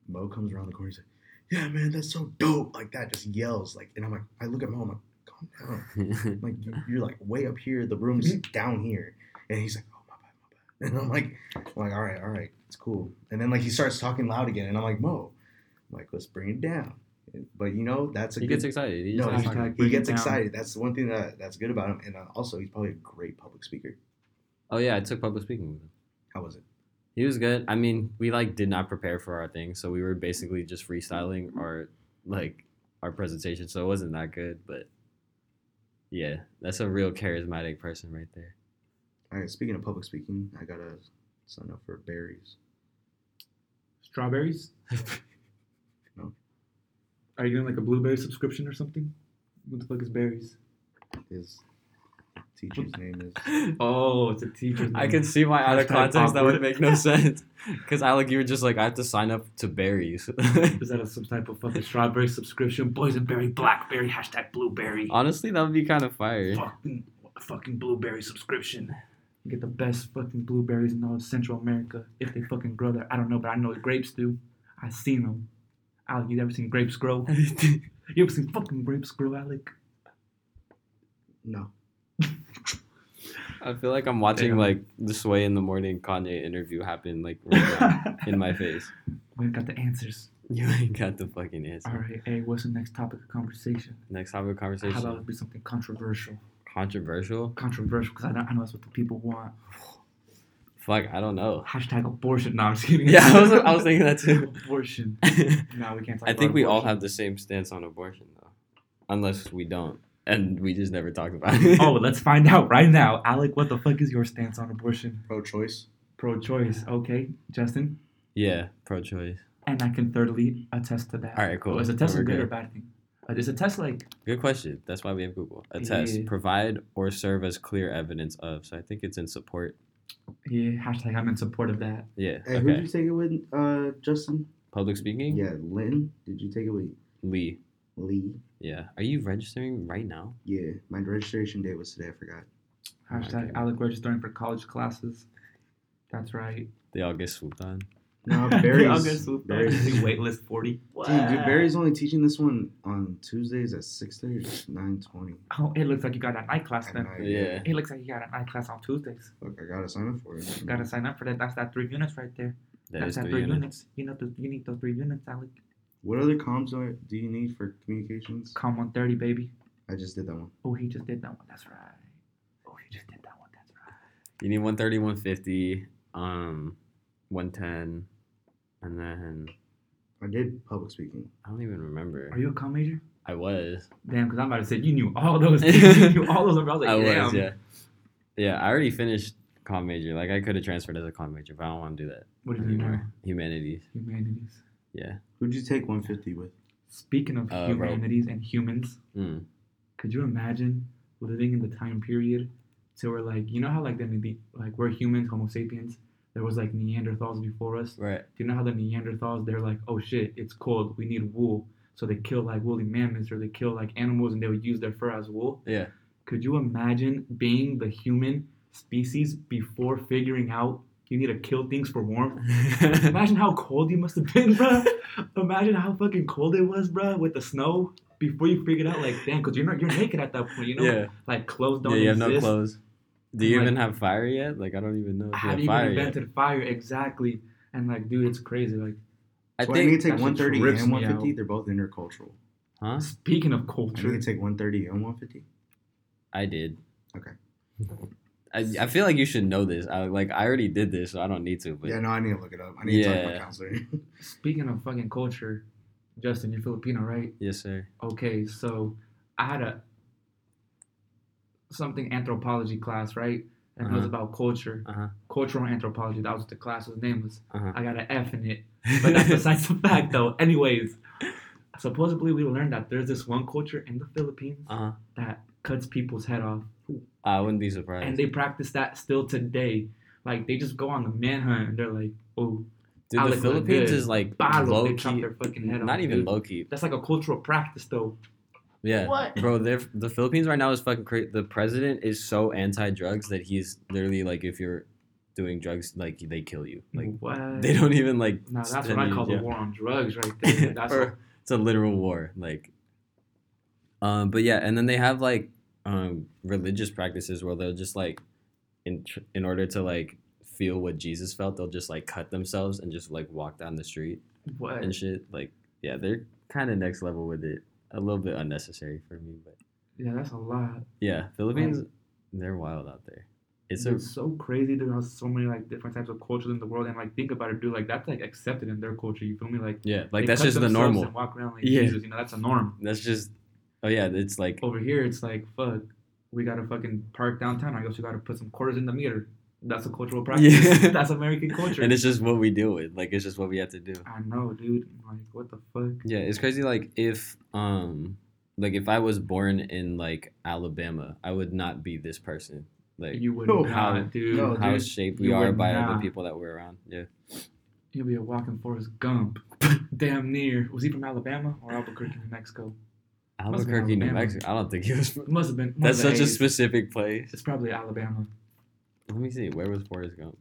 Mo comes around the corner, he's like, "Yeah, man, that's so dope!" Like that, just yells like, and I'm like, I look at Mo, I'm like, calm down. <laughs> Like you, you're like way up here, the room's down here, and he's like, "Oh my bad, my bad," <laughs> and I'm like, I'm like, all right, all right, it's cool. And then like he starts talking loud again, and I'm like, Mo, I'm like let's bring it down. But you know that's a he good. gets excited. He no, just he, starts talking. Hashtag bring he gets excited. That's the one thing that that's good about him, and uh, also he's probably a great public speaker. Oh yeah, I took public speaking with him. How was it? He was good. I mean, we like did not prepare for our thing, so we were basically just freestyling mm-hmm. our like our presentation. So it wasn't that good, but yeah, that's a real charismatic person right there. All right. Speaking of public speaking, I gotta sign up for berries. Strawberries? <laughs> No. Are you doing like a blueberry subscription or something? What the fuck is berries? His teacher's name is. <laughs> Oh, it's a teacher's I can see why out of context that would make no <laughs> sense. Because Alec, you were just like, I have to sign up to berries. <laughs> Is that a, some type of fucking strawberry subscription? Boysenberry, blackberry, hashtag blueberry. Honestly, that would be kind of fire. fucking fucking blueberry subscription. You get the best fucking blueberries in all of Central America if they fucking grow there. I don't know, but I know grapes do. I've seen them. Alec, you ever seen grapes grow? You ever seen fucking grapes grow, Alec? No. I feel like I'm watching Damn. like the Sway in the Morning Kanye interview happen like right now <laughs> in my face. we ain't got the answers. You ain't got the fucking answer. All right, hey, what's the next topic of conversation? Next topic of conversation. How about it be something controversial? Controversial? Controversial, because I, know- I know that's what the people want. Fuck, I don't know. Hashtag abortion. No, I'm just kidding. <laughs> Yeah, I was, I was thinking that too. abortion. I <laughs> No, we can't talk about think we all have the same stance on abortion though, unless we don't, and we just never talk about <laughs> it. Oh, let's find out right now. Alec, what the fuck is your stance on abortion? Pro-choice. Pro-choice. Okay, Justin. yeah, pro-choice. And I can thirdly attest to that. All right, cool. Oh, is a test a We're good or bad thing? Uh, is a test like Good question. That's why we have Google. A test Yeah. provide or serve as clear evidence of. So I think it's in support. yeah? Hashtag I'm in support of that. Yeah. Hey, who did you take it with, uh, Justin? Public speaking. Yeah, Lynn. Did you take it with Lee. Lee? Yeah. Are you registering right now? Yeah, my registration date was today. I forgot. Hashtag Okay. Alec registering for college classes. That's right. They all get swooped on. No, I'll <laughs> Barry's. get swooped on. Barry's Waitlist forty. <laughs> Dude, dude, Barry's only teaching this one on Tuesdays at six thirty or nine twenty. Oh, it looks like you got a night class then. Yeah. It looks like you got a night class on Tuesdays. Fuck, I gotta sign up for it. Gotta sign up for that. That's that three units right there. That That's is that three three units. units. You know, the, you need those three units, Alec. What other comms are, do you need for communications? Com 130, baby. I just did that one. Oh, he just did that one. That's right. Oh, he just did that one. That's right. You need 130, 150, um, 110, and then I did public speaking. I don't even remember. Are you a com major? I was. Damn, because I'm about to say you knew all those things. you knew all those numbers. I was like, I was. Yeah. Yeah. I already finished com major. Like I could have transferred as a com major, but I don't want to do that What do you do now? Humanities. Humanities. Yeah. Who'd you take 150 with? Speaking of Uh, bro. humanities and humans, Mm. could you imagine living in the time period so we're like, you know how like the, the like we're humans, Homo sapiens. There was like Neanderthals before us. Right. Do you know how the Neanderthals? They're like, oh shit, it's cold. We need wool. So they kill like woolly mammoths or they kill like animals and they would use their fur as wool. Yeah. Could you imagine being the human species before figuring out you need to kill things for warmth? <laughs> Imagine how cold you must have been, bro. Imagine how fucking cold it was, bro, with the snow before you figured out, like, damn, because you're not, you're naked at that point, you know? yeah. Like, clothes don't Yeah. You have no clothes. Do you Like- even have fire yet? Like I don't even know if you How have do you fire even yet. invented fire exactly? And like, dude, it's crazy. Like, I So I need think. to take 130 and 150. out. They're both intercultural. Huh? speaking of I culture, need to take 130 and 150. I did. Okay. <laughs> I, I feel like you should know this. I like I already did this, so I don't need to. But yeah, no, I need to look it up. I need to talk to my counselor. <laughs> speaking of fucking culture, Justin, you're Filipino, right? yes, sir. Okay, so I had a something anthropology class, right? And it was Uh-huh. about culture, Uh huh. cultural anthropology. That was what the class's name was. Uh-huh. I got an F in it, <laughs> but that's besides the fact, though. Anyways, supposedly we learned that there's this one culture in the Philippines Uh huh. that cuts people's head off, I wouldn't be surprised. and they practice that still today. Like they just go on the manhunt, and they're like, "Oh, Dude, Alec the Philippines good. is like balo!" low They key. their fucking head off. Not even dude. low key. That's like a cultural practice, though. Yeah, What? bro. They're, the Philippines right now is fucking crazy. The president is so anti-drugs that he's literally like, if you're doing drugs, like they kill you. Like what? they don't even like. No, that's what I call to the jail. war on drugs, right <laughs> there. That's Or- it's a literal war. Like, um, but yeah, and then they have like um religious practices where they'll just like, in tr- in order to like feel what Jesus felt, they'll just like cut themselves and just like walk down the street what? and shit. Like, yeah, they're kind of next level with it. A little bit unnecessary for me, but Yeah, that's a lot. yeah, Philippines, they're wild out there. It's It's, a so crazy. There are so many like different types of cultures in the world, and like think about it, dude. Like that's like accepted in their culture. You feel me? Like yeah, like that's just the normal. Walk around like Yeah. Jesus. You know, that's a norm. That's just oh yeah, it's like Over here, it's like fuck. we gotta fucking park downtown. I guess we gotta put some quarters in the meter. That's a cultural practice. Yeah. <laughs> That's American culture. and it's just what we deal with. Like it's just what we have to do. I know, dude. Like, what the fuck? Yeah, it's crazy. Like if um like if I was born in like Alabama, I would not be this person. Like You would No, not, how- dude. no, how dude, shaped we you are by not. the people that we're around. Yeah. He'll be a walking Forrest Gump. <laughs> Damn near. Was he from Alabama or Albuquerque, New Mexico? Must have been Albuquerque, New Alabama. Mexico. I don't think he was. From, Must have been. that's of the such a specific place. It's probably Alabama. Let me see. Where was Forrest Gump?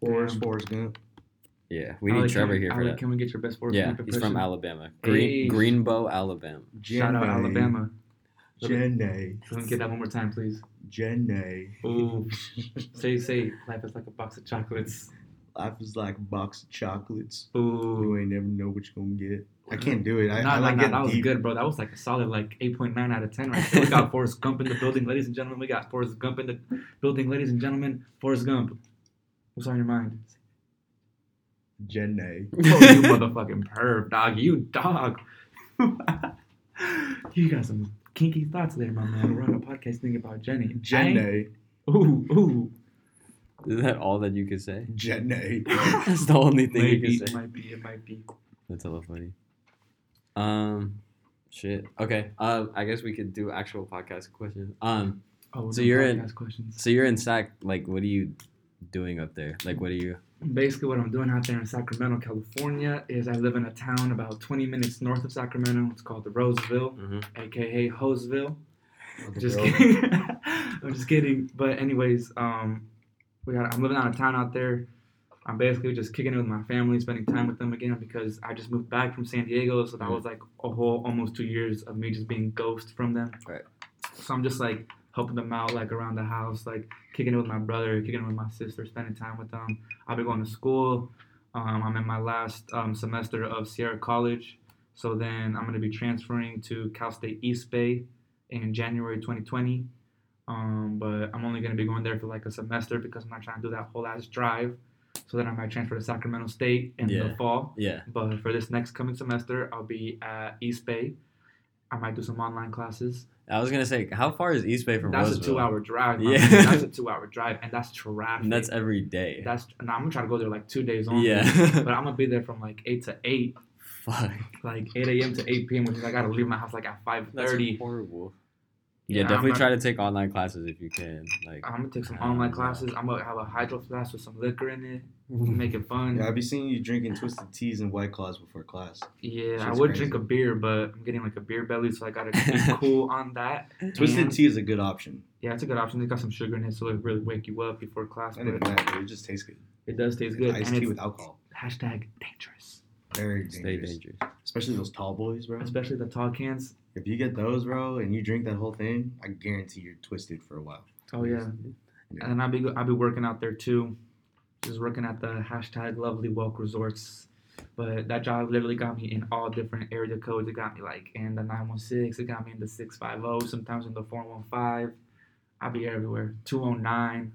Forrest, Damn. Forrest Gump. Yeah, we need can Trevor we- here for Ali, that. Can we get your best Forrest Yeah, Gump he's from? Alabama. Green Hey. Greenbow, Alabama. Shout out Jenny. Alabama. Jenny. Let me get that one more time, please. Jenny. Ooh. say, say, life is like a box of chocolates. Life is like a box of chocolates. Ooh. You ain't never know what you're gonna get. I can't do it. I, I like that was deep. good, bro. That was like a solid like 8.9 out of 10 right there. We got <laughs> Forrest Gump in the building, ladies and gentlemen. We got Forrest Gump in the building, ladies and gentlemen. Forrest Gump. What's on your mind? Jenny. Oh, you <laughs> motherfucking perv, dog. You dog. <laughs> you got some kinky thoughts there, my man. We're on a podcast thinking about Jenny. Jenny. Ooh, ooh. Is that all that you could say? Jenny. <laughs> That's the only thing Maybe, you it could say. might be, it might be. That's a little funny. Um, shit. Okay. Uh, I guess we could do actual podcast questions. Um, Oh, So you're in- questions. so you're in SAC. Like, what are you doing up there? Like, what are you? Basically, what I'm doing out there in Sacramento, California, is I live in a town about 20 minutes north of Sacramento. It's called the Roseville, Mhm. aka Hoseville. Just kidding. <laughs> I'm just kidding. But anyways, um, we got. I'm living out of town out there. I'm basically just kicking it with my family, spending time with them again because I just moved back from San Diego, so that was like a whole almost two years of me just being ghost from them. Right. So I'm just like helping them out, like around the house, like kicking it with my brother, kicking it with my sister, spending time with them. I've been going to school. Um, I'm in my last um, semester of Sierra College, so then I'm gonna be transferring to Cal State East Bay in January 2020. Um, but I'm only gonna be going there for like a semester because I'm not trying to do that whole ass drive. So then I might transfer to Sacramento State in Yeah. the fall. Yeah. But for this next coming semester, I'll be at East Bay. I might do some online classes. I was gonna say, how far is East Bay from That's Roseville? a two-hour drive. Yeah. man. that's a <laughs> two-hour drive, and that's traffic. And that's every day. that's. And I'm gonna try to go there like two days on. yeah. <laughs> But I'm gonna be there from like eight to eight, Fuck. like eight a.m. to eight p.m. Which is I gotta leave my house like at five thirty. That's horrible. Yeah, Yeah, I'm definitely not- try to take online classes if you can. Like, I'm gonna take some Um, online classes. I'm gonna have a hydro flask with some liquor in it, <laughs> make it fun. Yeah, I be seeing you drinking twisted teas and white claws before class. Yeah, I would crazy. drink a beer, but I'm getting like a beer belly, so I gotta be <laughs> cool on that. Twisted And- tea is a good option. Yeah, it's a good option. It's got some sugar in it, so it really wake you up before class. And But that, it just tastes good. it does taste It's good, iced and tea it's with alcohol. hashtag dangerous. Very Stay dangerous. dangerous. Especially those tall boys, bro. Especially the tall cans. If you get those, bro, and you drink that whole thing, I guarantee you're twisted for a while. Oh yeah, Yeah. and I'll be I'll be working out there too, just working at the hashtag Lovely Welk Resorts. But that job literally got me in all different area codes. It got me like in the 916. It got me in the 650. Sometimes in the 415. I'll be everywhere. 209.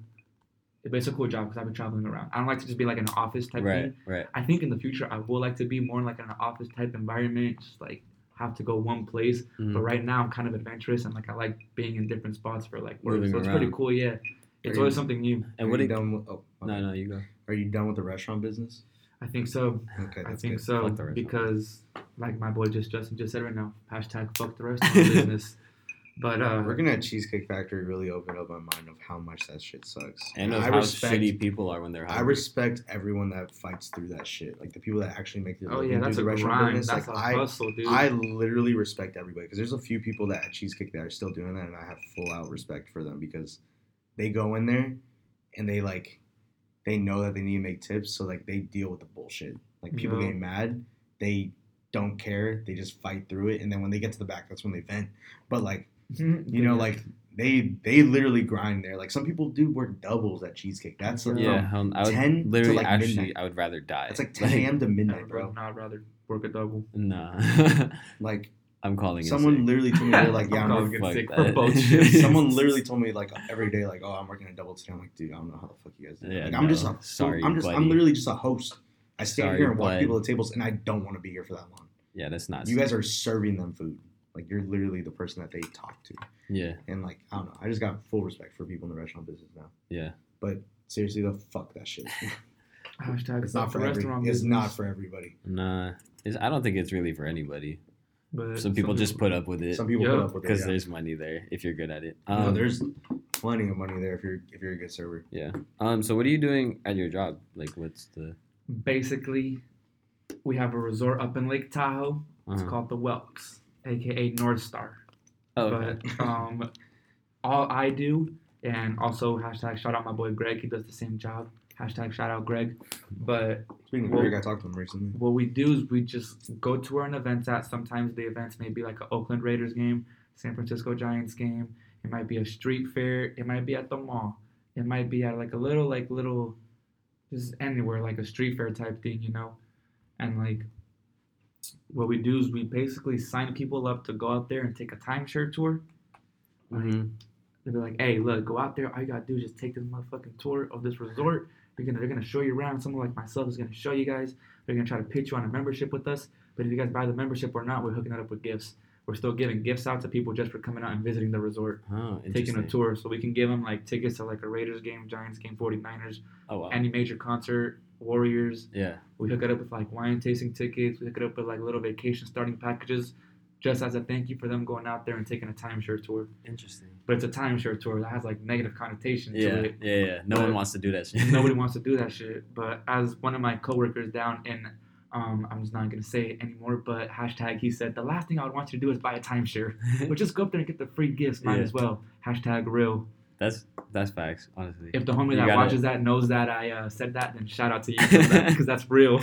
But It's a cool job because I've been traveling around. I don't like to just be like an office type Right, thing. right. I think in the future I would like to be more like an office type environment, just like have to go one place. Mhm. But right now I'm kind of adventurous and like I like being in different spots for like work. Moving so it's pretty cool. Yeah, it's Are always you- something new. And what Are what you done with? Oh, No, okay. no, you go. Are you done with the restaurant business? I think so. Okay, I think good. so Fuck the restaurant because like my boy just Justin just said right now, hashtag fuck the restaurant <laughs> business. But uh, Working at Cheesecake Factory really opened up my mind of how much that shit sucks. And of I how respect, shitty people are when they're high. I respect everyone that fights through that shit. Like the people that actually make the oh yeah, that's a restaurant grind. business. That's like a I, hustle, dude. I literally respect everybody because there's a few people that at Cheesecake that are still doing that, and I have full out respect for them because they go in there and they like they know that they need to make tips, so like they deal with the bullshit. Like people Yeah. getting mad, they don't care. They just fight through it, and then when they get to the back, that's when they vent. But like Mm-hmm. you know, like they they literally grind there. Like some people do work doubles at Cheesecake. That's a, yeah, hell, I would 10 to, literally like, actually, midnight. I would rather die. It's like <laughs> 10 a.m. to midnight, bro. I'd not rather work a double. Nah, <laughs> <laughs> Like I'm calling it. someone sick. literally told me they're like, yeah, I'm I'm calling sick Fuck for both shifts. Someone literally told me like every day, like, oh, I'm working a double today. I'm like, dude, I don't know how the fuck you guys do. Yeah, like, I'm just a Sorry, I'm just buddy. I'm literally just a host. I stand Sorry, here and walk bud. people to tables, and I don't want to be here for that long. Yeah, that's not. You guys are serving them food. Like you're literally the person that they talk to, Yeah, and like I don't know. I just got full respect for people in the restaurant business now. yeah. But seriously, though, fuck that shit. <laughs> Hashtag it's not for the every, restaurant It's not for everybody. Nah, it's, I don't think it's really for anybody. But Some people just put up with it Some people Yeah, put up with it. because Yeah. there's money there if you're good at it. No, Um, there's plenty of money there if you're if you're a good server. yeah. Um. So what are you doing at your job? Like, what's the? basically we have a resort up in Lake Tahoe. It's Uh-huh. called the Welks, aka Northstar. Oh, okay. But um, all I do, and also hashtag shout out my boy Greg. He does the same job. Hashtag shout out Greg. But Speaking of Well- Greg, I talked to him recently. what we do is we just go to where an event's at. Sometimes the events may be like an Oakland Raiders game, San Francisco Giants game. It might be a street fair. It might be at the mall. It might be at like a little like little, just anywhere like a street fair type thing, you know. And like, what we do is we basically sign people up to go out there and take a timeshare tour. Like, Mhm. They'll be like, "Hey, look, go out there. All you gotta do is just take this motherfucking tour of this resort. They're gonna they're gonna show you around. Someone like myself is gonna show you guys. They're gonna try to pitch you on a membership with us. But if you guys buy the membership or not, we're hooking it up with gifts. We're still giving gifts out to people just for coming out and visiting the resort, Oh, taking a tour. So we can give them like tickets to like a Raiders game, Giants game, 49ers, Oh wow. any major concert, Warriors. yeah. We hook it up with like wine tasting tickets. We hook it up with like little vacation starting packages, just as a thank you for them going out there and taking a timeshare tour. Interesting. But it's a timeshare tour that has like negative connotation Yeah, to it. yeah, yeah. No But one wants to do that shit. Nobody wants <laughs> to do that shit. But as one of my coworkers down in, um, I'm just not gonna say it anymore. But hashtag he said the last thing I would want you to do is buy a timeshare. <laughs> but just go up there and get the free gifts. Might Yeah. as well. Hashtag real. That's that's facts, honestly. If the homie You that gotta- watches that knows that I uh, said that, then shout out to you because <laughs> that's real.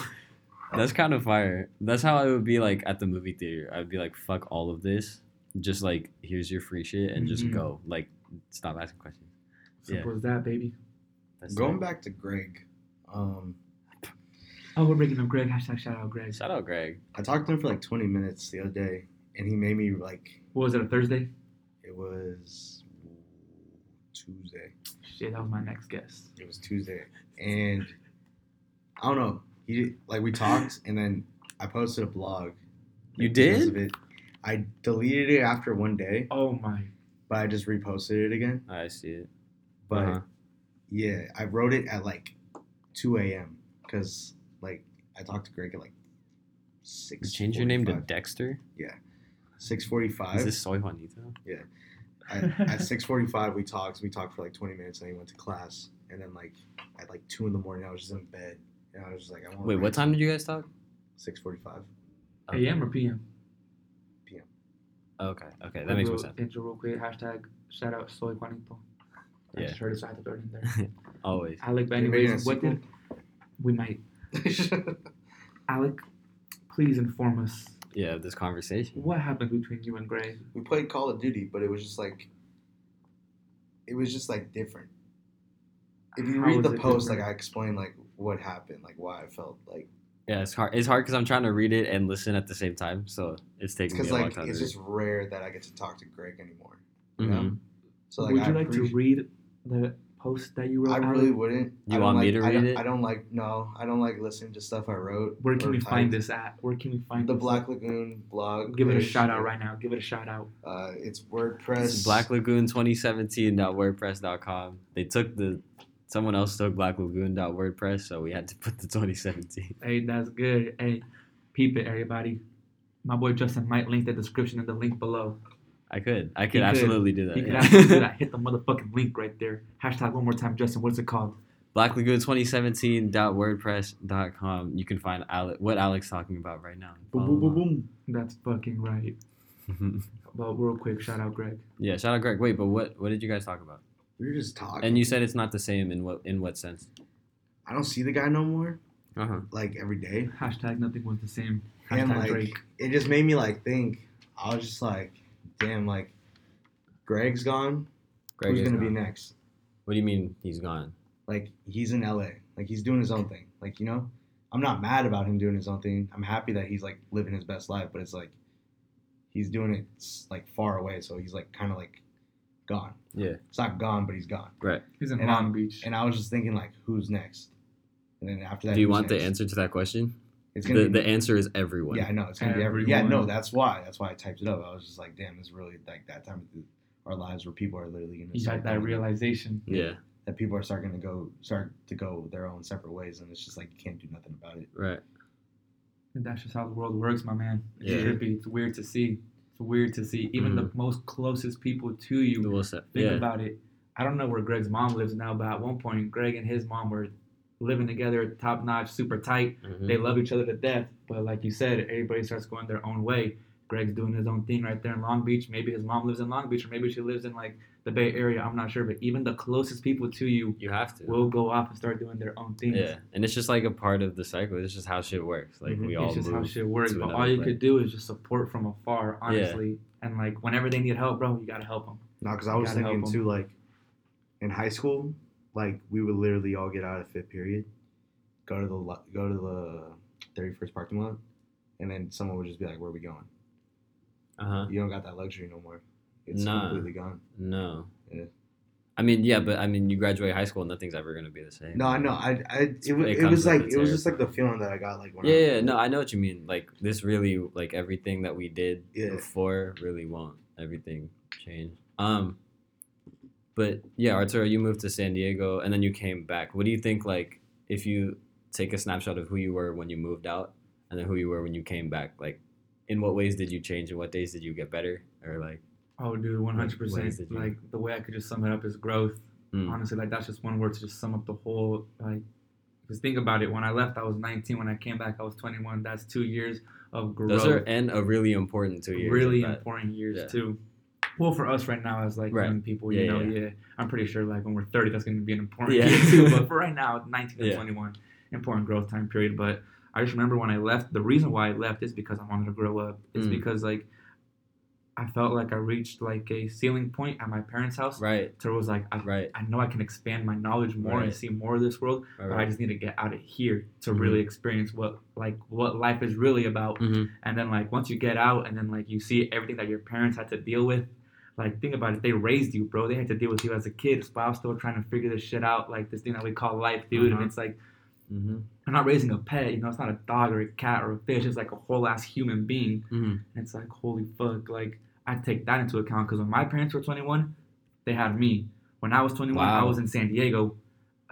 That's kind of fire. That's how I would be like at the movie theater. I'd be like, fuck all of this. Just like, here's your free shit and just Mhm. go. Like, stop asking questions. Simple as that, baby. That's Going it. back to Greg, um, Oh, we're bringing up Greg. Hashtag shout out Greg. Shout out Greg. I talked to him for like 20 minutes the other day, and he made me like What was it? A Thursday? it was Tuesday. Shit, that was my next guess. It was Tuesday, and I don't know. He like we talked, and then I posted a blog. You did? of it. I deleted it after one day, Oh my. but I just reposted it again. I see it. But Uh-huh. yeah, I wrote it at like 2 a.m. because like I talked to Greg at like You six. change your name to Dexter? Yeah, six forty-five. Is this Soy Juanito? At, at six forty-five, we talked. We talked for like 20 minutes, and then he went to class. And then like at like two in the morning, I was just in bed, and I was just like, I want. Wait, what time did you guys talk? Six forty-five. AM or PM? P.M. Okay, okay, that makes more sense. Intro real quick. Hashtag shout out Soy Juanito. I Yeah. just heard it, so I had to throw it in there. <laughs> Always. Alec, but Are you anyways, what did we might <laughs> Alec? Please inform us Yeah, this conversation. what happened between you and Gray. we played Call of Duty, but it was just like it was just like different. If you How read the post, different? like I explained like what happened, like why I felt like Yeah, it's hard. It's hard because I'm trying to read it and listen at the same time, so it's taking me because a long like time. it's to just rare that I get to talk to Greg anymore. read. you know? Mhm. So like Would I you like to read the post that you wrote? I Alec? really wouldn't. You I don't want me like- to I read don't- it? I don't like no. I don't like listening to stuff I wrote. Where can or we find this at? Where can we find The this Black at? Lagoon blog. Give it a shout out right now. Give it a shout out. Uh, it's WordPress. It's Black Lagoon 2017.wordpress.com. They took the someone else took Black Lagoon.wordpress, so we had to put the 2017. Hey, that's good. Hey, peep it, everybody. My boy Justin might link the description in the link below. I could, I He could could. absolutely do that. You can yeah. actually do that. <laughs> Hit the motherfucking link right there. Hashtag one more time, Justin. What's it called? Black Lagoon 2017.wordpress.com. You can find Ale- what Alex talking about right now. Boom, boom, boom, boom. That's fucking right. <laughs> But real quick, shout out Greg. yeah, shout out Greg. Wait, but what what did you guys talk about? We were just talking. And you said it's not the same in what in what sense? I don't see the guy no more. Uh huh. Like every day. Hashtag nothing was the same. and like Drake. it just made me like think. I was just like, damn, like Greg's gone. Greg Who's is gonna be next? What do you mean he's gone? Like he's in LA. Like he's doing his own thing. Like you know, I'm not mad about him doing his own thing. I'm happy that he's like living his best life. But it's like he's doing it like far away. So he's like kind of like gone. Yeah. It's not gone, but he's gone. Right. He's in and Long I'm- Beach. And I was just thinking like, who's next? And then after that, Do you who's want the answer to that question? It's gonna The, be the answer is everyone. Yeah, I know. It's gonna be every. Yeah, no, that's why. That's why I typed it up. I was just like, damn, it's really like that time of our lives where people are literally gonna You got that going- realization. Yeah. that people are starting to go start to go their own separate ways, and it's just like you can't do nothing about it. Right. And that's just how the world works, my man. It's Yeah. trippy. It's weird to see. It's weird to see. Even the mm-hmm. most closest people to you The will set. Think Yeah. about it. I don't know where Greg's mom lives now, but at one point, Greg and his mom were living together, top notch, super tight. Mhm. They love each other to death. But like you said, everybody starts going their own way. Greg's doing his own thing right there in Long Beach. Maybe his mom lives in Long Beach, or maybe she lives in like the Bay Area. I'm not sure. But even the closest people to you You have to. will go off and start doing their own things. Yeah, and it's just like a part of the cycle. It's just how shit works. Like Mhm. we it's all just move. how shit works. But another all you place. could do is just support from afar, honestly. Yeah. And like whenever they need help, bro, you gotta help them. No, because I was Gotta help thinking 'em. too, like in high school, like we would literally all get out of fifth period, go to the go to the thirty first parking lot, and then someone would just be like, "Where are we going?" Uh huh. You don't got that luxury no more. It's Nah. completely gone. No. Yeah. I mean, yeah, but I mean, you graduate high school, and nothing's ever gonna be the same. No, I know. I, I it, It it, was like it was just like the feeling that I got like when Yeah, I, yeah, no, I know what you mean. Like this really, like everything that we did Yeah. before, really won't everything change. Um, but yeah, Arturo, you moved to San Diego and then you came back. What do you think? Like, if you take a snapshot of who you were when you moved out and then who you were when you came back, like, in what ways did you change? and what days did you get better? Or like, Oh, dude, 100%. you- Like the way I could just sum it up is growth. mm, Honestly, like that's just one word to just sum up the whole. Like, just think about it. When I left, I was nineteen. When I came back, I was twenty-one. That's two years of growth. those are and a really important two years. really important years Yeah. too. Well, for us right now as like Right. young people, you Yeah, know, yeah. yeah. I'm pretty sure like when we're 30, that's going to be an important Yeah. year too. But <laughs> for right now, 19 to Yeah. 21, important growth time period. But I just remember when I left. The reason why I left is because I wanted to grow up. It's Mm. because like I felt like I reached like a ceiling point at my parents' house. Right, So it was like I, right, I know I can expand my knowledge more and see more of this world, right. but I just need to get out of here to Mhm. really experience what like what life is really about. Mhm. And then like once you get out and then like you see everything that your parents had to deal with, like think about it, they raised you, bro. They had to deal with you as a kid. Was still trying to figure this shit out, like this thing that we call life, dude. Uh-huh. And it's like Mhm. I'm not raising a pet, you know, it's not a dog or a cat or a fish, it's like a whole ass human being. Mhm. And it's like, holy fuck, like I take that into account because when my parents were 21, they had me. When I was 21, I was in San Diego.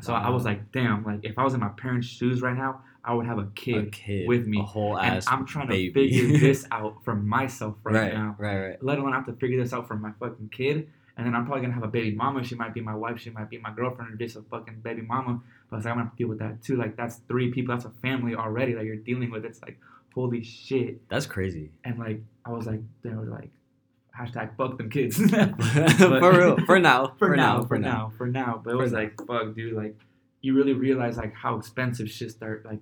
So I was like, damn, like if I was in my parents' shoes right now, I would have a A kid. kid with me. a whole And ass. I'm trying to figure <laughs> this out for myself right, right, now. right, right. Let alone I have to figure this out for my fucking kid. And then I'm probably gonna have a baby mama. She might be my wife. She might be my girlfriend or just a fucking baby mama. But like, I'm gonna have to deal with that too. Like that's three people. That's a family already that you're dealing with. It's like, holy shit. That's crazy. And like I was like, they were like, hashtag fuck them kids. <laughs> <laughs> for real. For now. for, now, for now, for now. But it For was now. like, fuck, dude. Like, you really realize like how expensive shit start like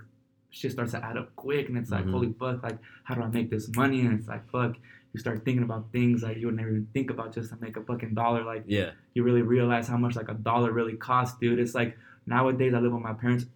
shit starts to add up quick, and it's like, Mhm. holy fuck, like how do I make this money? And it's like, fuck. You start thinking about things like you would never even think about just to make a fucking dollar. Like Yeah. you really realize how much like a dollar really costs, dude. It's like nowadays I live with my parents.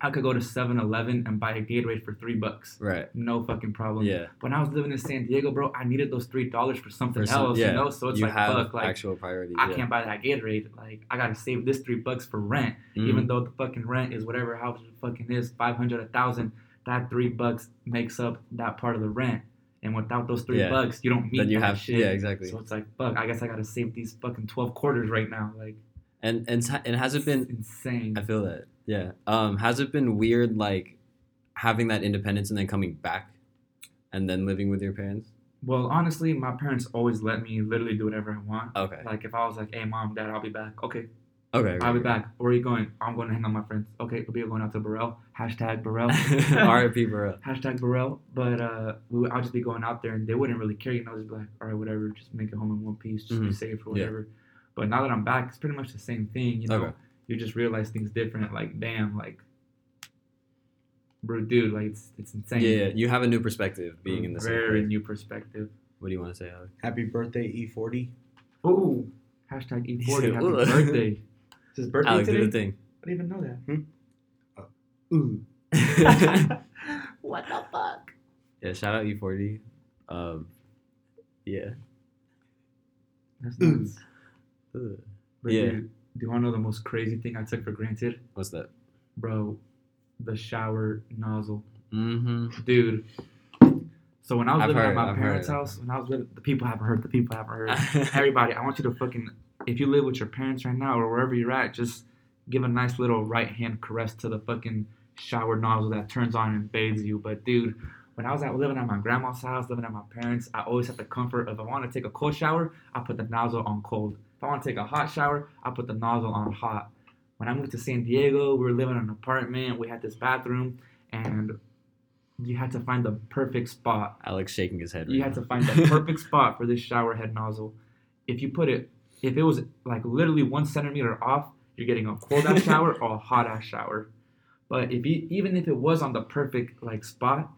I could go to 7-Eleven and buy a Gatorade for three bucks. Right. No fucking problem. Yeah. When I was living in San Diego, bro, I needed those three dollars for something For some- else, yeah. you know. So it's you like, have fuck, like actual priorities. I yeah. can't buy that Gatorade. Like I gotta save this three bucks for rent, Mm. even though the fucking rent is whatever house it fucking is, five hundred, a thousand. That three bucks makes up that part of the rent, and without those three Yeah. bucks, you don't meet then you that have shit. yeah exactly. So it's like fuck. I guess I gotta save these fucking twelve quarters right now. Like and and and has it been? insane? I feel that. Yeah. Um. Has it been weird like having that independence and then coming back, and then living with your parents? well, honestly, my parents always let me literally do whatever I want. Okay. Like if I was like, "Hey, mom, dad, I'll be back." Okay, Okay. I'll be back. Where are you going? I'm going to hang out with my friends. Okay, we'll be going out to Burrell. Hashtag Burrell. <laughs> R.I.P. bro. <laughs> hashtag Burrell. But uh, we would, I'll just be going out there, and they wouldn't really care. You know, just be like, all right, whatever, just make it home in one piece, just be Mhm. safe or Yeah. whatever. But now that I'm back, it's pretty much the same thing. You know, Okay. You just realize things different. Like, damn, like, bro, dude, like it's it's insane. Yeah, yeah. You have a new perspective being in the same very place. new perspective. What do you want to say, Alex? Happy birthday, E E40. Ooh, hashtag E40. <laughs> Happy birthday. It's his birthday Alex, today. do the thing. I didn't even know that. Ooh. <laughs> what the fuck? yeah. Shout out E40. Um. Yeah. That's Ooh. nuts. Ugh. But Yeah. dude, do you want to know the most crazy thing I took for granted? What's that? bro, the shower nozzle. Mm-hmm. dude. So when I was I've living heard, at my I've parents' heard. house, when I was living, the people haven't heard. The people haven't heard. <laughs> Everybody, I want you to fucking. If you live with your parents right now or wherever you're at, just give a nice little right hand caress to the fucking shower nozzle that turns on and bathes you. But dude, when I was out living at my grandma's house, living at my parents, I always had the comfort of if I want to take a cold shower, I put the nozzle on cold. If I want to take a hot shower, I put the nozzle on hot. When I moved to San Diego, we were living in an apartment. We had this bathroom, and you had to find the perfect spot Alex shaking his head. Right you had now. to find the <laughs> perfect spot for this shower head nozzle. If you put it, if it was like literally one centimeter off, you're getting a cold ass <laughs> shower or a hot ass shower. But if you, even if it was on the perfect like spot,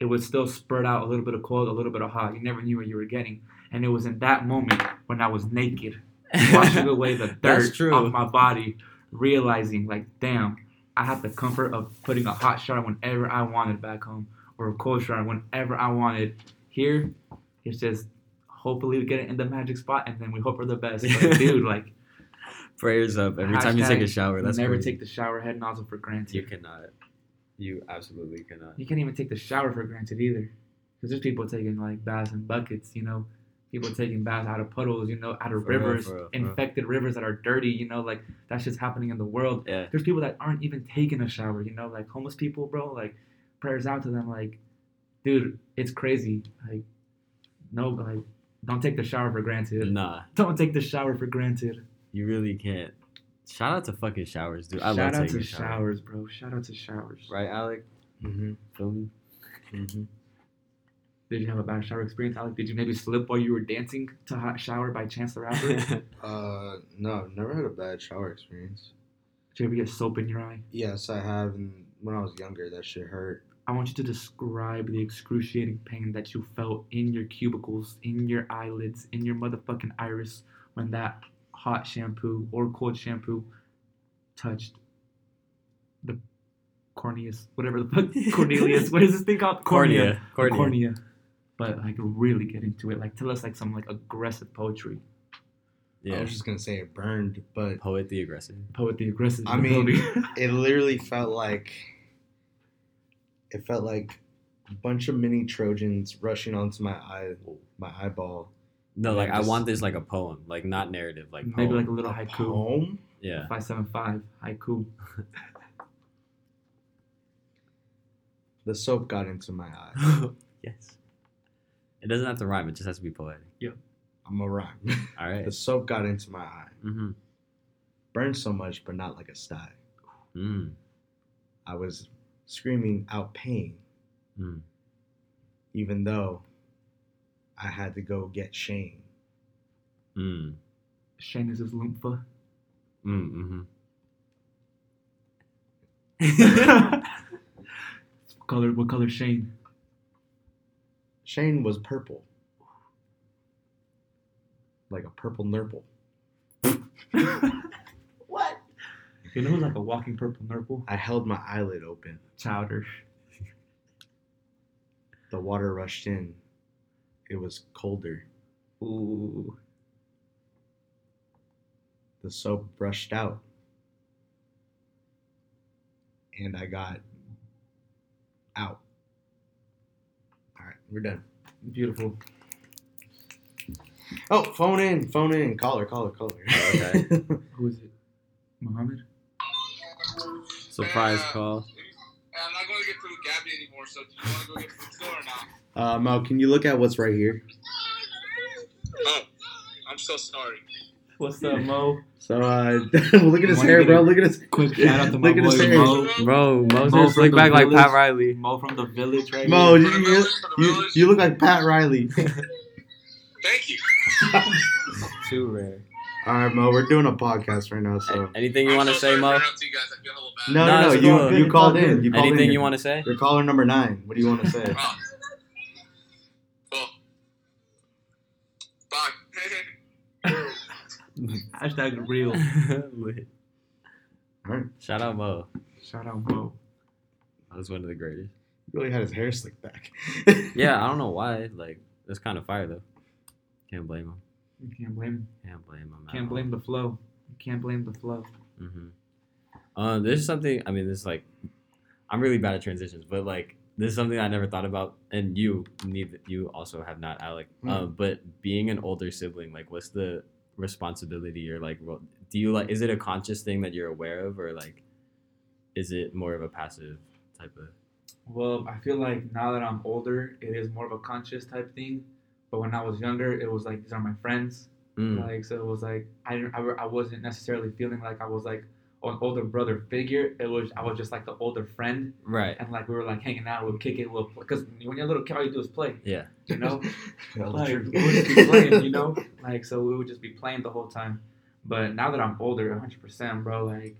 it would still spurt out a little bit of cold, a little bit of hot. You never knew what you were getting, and it was in that moment when I was naked, washing away the <laughs> dirt off my body, realizing like, damn, I had the comfort of putting a hot shower whenever I wanted back home, or a cold shower whenever I wanted. Here, it's just hopefully we get it in the magic spot, and then we hope for the best. But <laughs> dude, like, Prayers up every time you take a shower. That's never crazy. take the shower head nozzle for granted. You cannot. You absolutely cannot. You can't even take the shower for granted either, because there's people taking like baths in buckets. You know, people taking baths out of puddles. You know, out of For rivers, real, real. infected rivers that are dirty. You know, like that's just happening in the world. Yeah. There's people that aren't even taking a shower. You know, like homeless people, bro. Like prayers out to them. Like, dude, it's crazy. Like, no, like, don't take the shower for granted. Nah, <laughs> Don't take the shower for granted. you really can't. Shout out to fucking showers, dude. I Shout love out taking to a shower. showers, bro. Shout out to showers. Right, Alec? Mm-hmm. Feel me? Mm-hmm. Did you have a bad shower experience, Alec? Did you maybe slip while you were dancing to Hot Shower by Chance the Rapper? <laughs> Uh, no, never had a bad shower experience. Did you ever get soap in your eye? Yes, I have, and when I was younger, that shit hurt. I want you to describe the excruciating pain that you felt in your cubicles, in your eyelids, in your motherfucking iris when that hot shampoo or cold shampoo touched the corneas, whatever the fuck, <laughs> Cornelius. What is this thing called? Cornea. The Cornea. cornea. But like really get into it. Like tell us like some like aggressive poetry. Yeah, I was just gonna say it burned, but Poet the aggressive. Poet the aggressive. I mean, <laughs> it literally felt like it felt like a bunch of mini Trojans rushing onto my eye, my eyeball. No, like I Just- want this like a poem, like not narrative, like maybe poem. like a little A haiku. poem. yeah. Five seven five haiku. <laughs> The soap got into my eye. <laughs> yes. It doesn't have to rhyme. It just has to be poetic. Yeah. I'm a rhyme. <laughs> All right. the soap got into my eye. Mm-hmm. Burned so much, but not like a sty. Mm. I was screaming out pain, Mm. even though I had to go get Shane. Mm. Shane is his loompa. Mm. Mm-hmm. <laughs> what color? What color? Shane. Shane was purple. Like a purple nurple. <laughs> what? You know who's like a walking purple nurple? I held my eyelid open. Chowder. The water rushed in. It was colder. Ooh. The soap brushed out. And I got out. All right, we're done. Beautiful. Oh, phone in, phone in, caller, caller, caller. Okay. <laughs> Who is it? Muhammad? Surprise Uh, call. I'm not going to get food Gabby anymore, so do you want to go get food still or not? uh, Mel, can you look at what's right here? Oh, I'm so sorry. What's up, Mo? So, uh, <laughs> look at his hair, bro. Look at his. quick shout out to my look at his hair. Mo. Bro, Mo Mo just from look the back like Pat. Riley. Mo from the village right Mo, here. you, you, you, you look like Pat Riley. <laughs> Thank you. <laughs> Too rare. All right, Mo, we're doing a podcast right now, so. Anything you want to so say, Mo? for you guys. I feel hella bad. No, Nah, no, no. You, you called in. You called Anything in. you want to say? You're caller number nine. What do you want to say? <laughs> Hashtag real. <laughs> Lit. All right. Shout out Mo. Shout out Mo. That was one of the greatest. He Really had his hair slicked back. <laughs> Yeah, I don't know why. Like, it's kind of fire though. Can't blame him. You can't blame him. Can't blame him. Can't blame the flow. You can't blame the flow. Mm-hmm. Um, this is something. I mean, this is like, I'm really bad at transitions, but like, this is something I never thought about, and you neither you also have not, Alec. Mm. Um, but being an older sibling, like, what's the responsibility or like, ro- do you like? Is it a conscious thing that you're aware of, or like, is it more of a passive type of? Well, I feel like now that I'm older, it is more of a conscious type thing. But when I was younger, it was like these are my friends. Mm, Like so, it was like I didn't, I, I wasn't necessarily feeling like I was like an older brother figure. It was I was just like the older friend, right. and like we were like hanging out, we'll kick it, we'll because when you're a little kid, all you do is play. Yeah. You know, <laughs> like true. we would just be playing. You know, like so we would just be playing the whole time. But now that I'm older, 100 percent, bro, like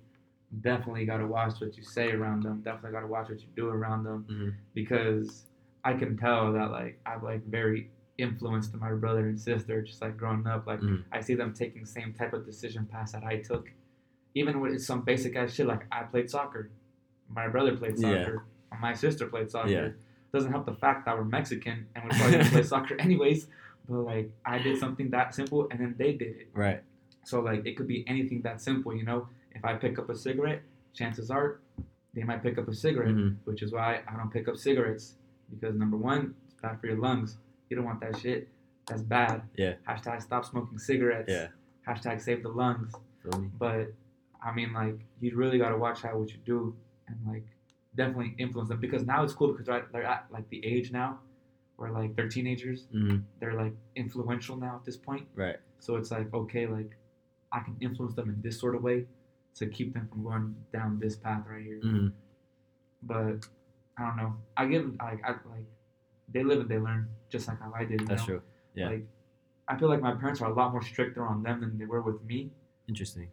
definitely got to watch what you say around them. Definitely got to watch what you do around them Mhm. because I can tell that like I've like very influenced my brother and sister just like growing up. Like Mhm. I see them taking the same type of decision paths that I took, even with some basic ass shit. Like I played soccer, my brother played Yeah. soccer, my sister played soccer. Yeah. Doesn't help the fact that we're Mexican and we're probably gonna play <laughs> soccer anyways. But like I did something that simple and then they did it. Right. So like it could be anything that simple, you know. If I pick up a cigarette, chances are they might pick up a cigarette, Mhm. which is why I don't pick up cigarettes because number one, it's bad for your lungs. You don't want that shit. That's bad. Yeah. Hashtag stop smoking cigarettes. Yeah. Hashtag save the lungs. Me? But I mean, like you really gotta watch out what you do and like definitely influence them because now it's cool because they're at, they're at like the age now where like they're teenagers. hmm They're like influential now at this point. Right. So it's like, okay, like I can influence them in this sort of way to keep them from going down this path right here. hmm But I don't know. I give them like I like they live and they learn just like how I did. That's know? true. yeah. Like I feel like my parents are a lot more stricter on them than they were with me. Interesting.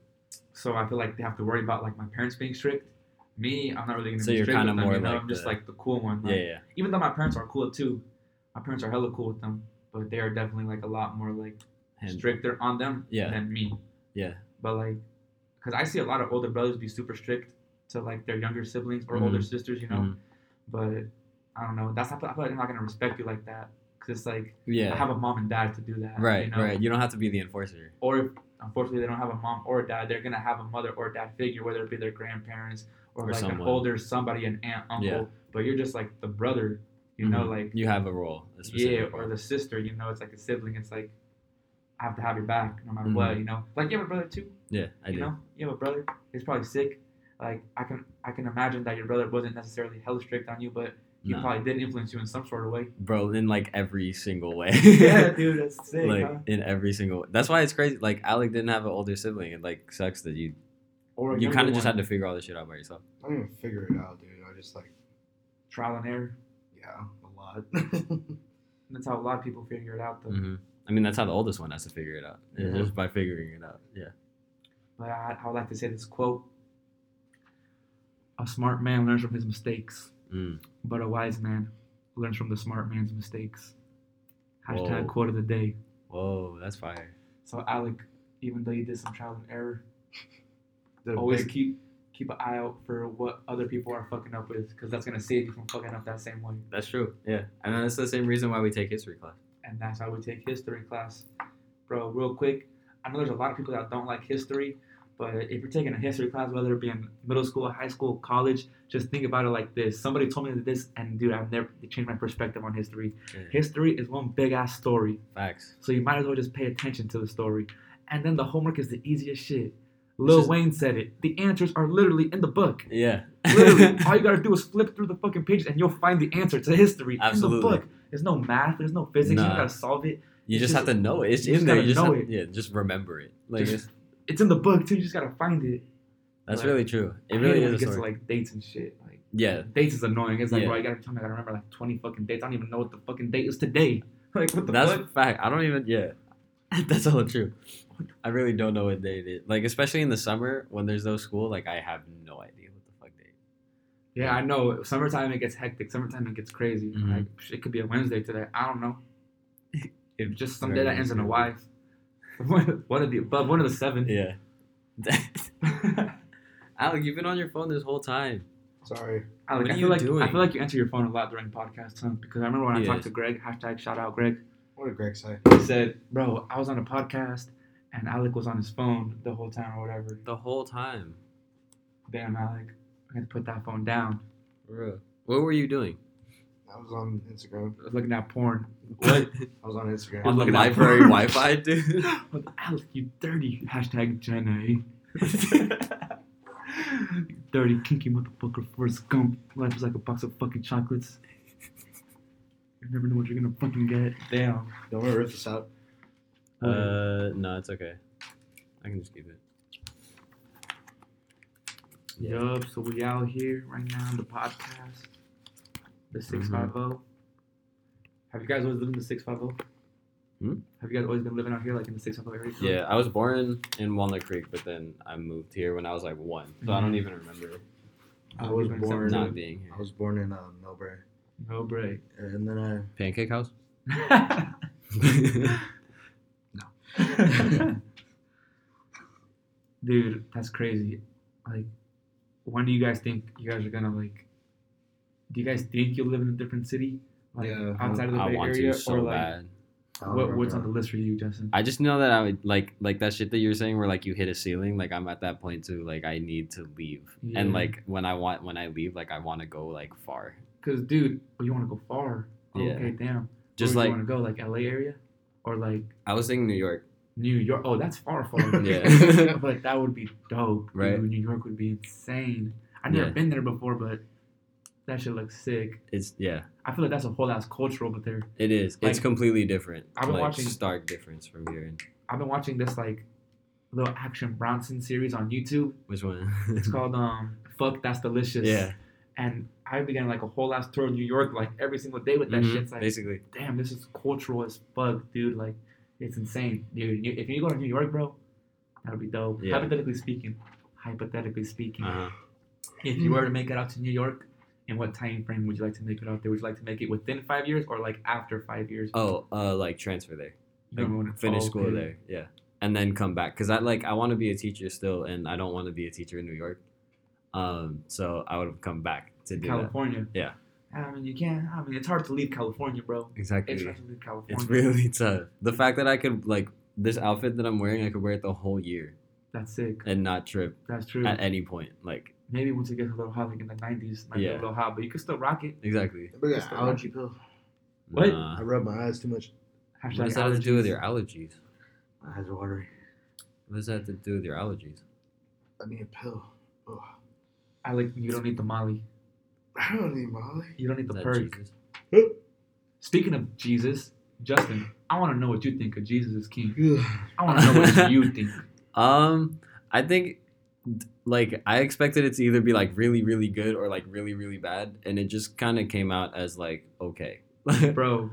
So I feel like they have to worry about like my parents being strict. Me, I'm not really gonna So be strict with them. more you know? like I'm just the- like the cool one. Yeah. Like, Yeah. Even though my parents are cool too, my parents are hella cool with them, but they are definitely like a lot more like And- stricter on them Yeah. than me. Yeah. But like, because I see a lot of older brothers be super strict to like their younger siblings or older Mhm. sisters, you know. Mhm. But I don't know. That's not. I feel like they're not gonna respect you like that because it's like yeah, I have a mom and dad to do that. Right. You know? Right. You don't have to be the enforcer. Or if unfortunately they don't have a mom or a dad, they're gonna have a mother or dad figure, whether it be their grandparents or, Or like someone. an older somebody, an aunt, uncle. Yeah. But you're just like the brother, you know, Mhm. like you have a role. A yeah, specific or the sister, you know, it's like a sibling. It's like I have to have your back no matter Mhm. what, you know. Like you have a brother too. yeah, I you do. know, you have a brother. He's probably sick. Like I can, I can imagine that your brother wasn't necessarily hella strict on you, but he No. probably did influence you in some sort of way. Bro, in like every single way. <laughs> yeah, <laughs> dude, that's sick. like huh? in every single. That's why it's crazy. Like Alec didn't have an older sibling. It like sucks that you Or you kind of just had to figure all this shit out by yourself. I don't even figure it out, dude. I just like, trial and error. yeah, a lot. <laughs> That's how a lot of people figure it out, though. hmm I mean, that's how the oldest one has to figure it out. It's Yeah. Just by figuring it out. Yeah. But I, I would like to say this quote: "A smart man learns from his mistakes, Mm. but a wise man learns from the smart man's mistakes." Hashtag Whoa. quote of the day. Whoa, that's fire. So Alec, even though you did some trial and error, <laughs> The always big- keep keep an eye out for what other people are fucking up with, because that's gonna save you from fucking up that same way. That's true. Yeah, and that's the same reason why we take history class. And that's how we take history class, bro. Real quick, I know there's a lot of people that don't like history, but if you're taking a history class, whether it be in middle school, high school, college, just think about it like this. Somebody told me this, and dude, I've never changed my perspective on history. History is one big ass story, Facts. so you might as well just pay attention to the story. And then the homework is the easiest shit. Lil just- Wayne said it. The answers are literally in the book. Yeah. Literally, <laughs> all you gotta do is flip through the fucking pages and you'll find the answer to history Absolutely. in the book. There's no math, there's no physics, you Nah. don't gotta solve it. you It's just, have to know it. It's you just in there. You just know have, it. yeah, just remember it. Like Just- it's, in the book too, you just gotta find it. that's like, really true. I It really is it gets to like dates and shit. Like Yeah. dates is annoying. It's like, Yeah. bro, you gotta tell me I gotta remember like 20 fucking dates. I don't even know what the fucking date is today. <laughs> Like what the fuck? That's fuck? fact. I don't even. Yeah, <laughs> that's all true. I really don't know what day it is. Like especially in the summer when there's no school. Like I have no idea what the fuck day. Yeah, I know. Summertime it gets hectic. Summertime it gets crazy. Mhm. Like it could be a Wednesday today. I don't know. <laughs> If just some day that ends in a. Y. <laughs> One one of the above one of the seven. Yeah. <laughs> Alec, you've been on your phone this whole time. Sorry. Alec, What I are feel you like I feel like you answer your phone a lot during podcast time because I remember when I He talked to Greg. Hashtag shout out Greg. What did Greg say? He said, "Bro, I was on a podcast and Alec was on his phone the whole time or whatever." The whole time. Damn, Alec, I had to put that phone down. For real. What were you doing? I was on Instagram. I was looking at porn. What? I was on Instagram. On the looking at library porn. Wi-Fi, dude. But Alex, you dirty hashtag Jenna. You <laughs> dirty kinky motherfucker. Forrest Gump. Life is like a box of fucking chocolates. You never know what you're gonna fucking get. Damn. Don't want to rip this out. Uh, no, it's okay. I can just keep it. Yup. So we out here right now on the podcast. The six five zero. Have you guys always lived in the six five zero? Hmm? Have you guys always been living out here, like in the six five zero area? Yeah, I was born in Walnut Creek, but then I moved here when I was like one, so I don't even remember I was born- not being here. I was born in um, Millbrae, No break. and then I Pancake House. <laughs> No. <laughs> Dude, that's crazy. Like, when do you guys think you guys are gonna like? Do you guys think you'll live in a different city, like Yeah, outside of the I Bay want Area, to so or like bad. what, oh, what's on the list for you, Justin? I just know that I would like like that shit that you're saying where like you hit a ceiling. Like I'm at that point too. Like I need to leave, Yeah. and like when I want when I leave, like I want to go like far. Cause, dude, oh, you want to go far? Oh, Yeah. Okay, damn. Just Where like want to go, like LA area, or like I was thinking New York. New York. Oh, that's far, far. <laughs> Yeah. <laughs> but that would be dope. dude. Right. New York would be insane. I've never Yeah. been there before, but that shit looks sick. It's yeah, I feel like that's a whole ass culture over there. it is. it's completely different. I've been like watching- stark difference from here. And I've been watching this like little Action Bronson series on YouTube. which one? It's <laughs> called um Fuck That's Delicious. yeah, And I began like a whole ass tour of New York like every single day with that Mhm, shit. It's like basically. damn, this is cultural as fuck, dude. Like it's insane. Dude, if you go to New York, bro, that would be dope. Yeah. Hypothetically speaking. Hypothetically speaking. Uh huh. If you were to make it out to New York, in what time frame would you like to make it out there? Would you like to make it within five years or like after five years? Oh, uh, like transfer there. Like, wanna- finish school okay. there. Yeah, and then come back because I like I want to be a teacher still, and I don't want to be a teacher in New York. Um, so I would have come back to do that. California. Yeah. I mean, you can't. I mean, it's hard to leave California, bro. Exactly. It's hard to leave California. It's really tough. The fact that I could like this outfit that I'm wearing, I could wear it the whole year That's sick. and not trip That's true. at any point. Like Maybe once it gets a little hot, like in the 90s, might be a little hot, but you can still rock it. exactly. I got allergy pill. What? Nah. I rub my eyes too much. Hashtag What does that have to do with your allergies? My eyes are watery. What does that have to do with your allergies? I need a pill. Ugh. I like you don't need the Molly. I don't need Molly. You don't need Is the that perk. Jesus? Speaking of Jesus, Justin, I want to know what you think of Jesus is King. I want to know what <laughs> you think. Um, I think like I expected it to either be like really really good or like really really bad, and it just kind of came out as like okay. <laughs> Bro,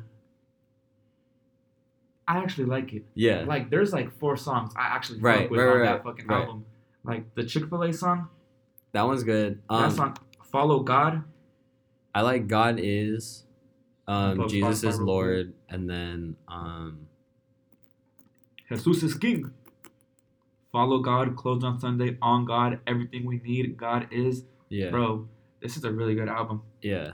I actually like it. yeah. Like, there's like four songs I actually Right, fuck with right, on right, that fucking right. album. Like the Chick Fil A song, That one's good. that Um, song, "Follow God." I like God is, um, Jesus is. Lord, and then um, Jesus is King. Follow God, closed on Sunday, on God, everything we need, God is. yeah, Bro, this is a really good album. yeah,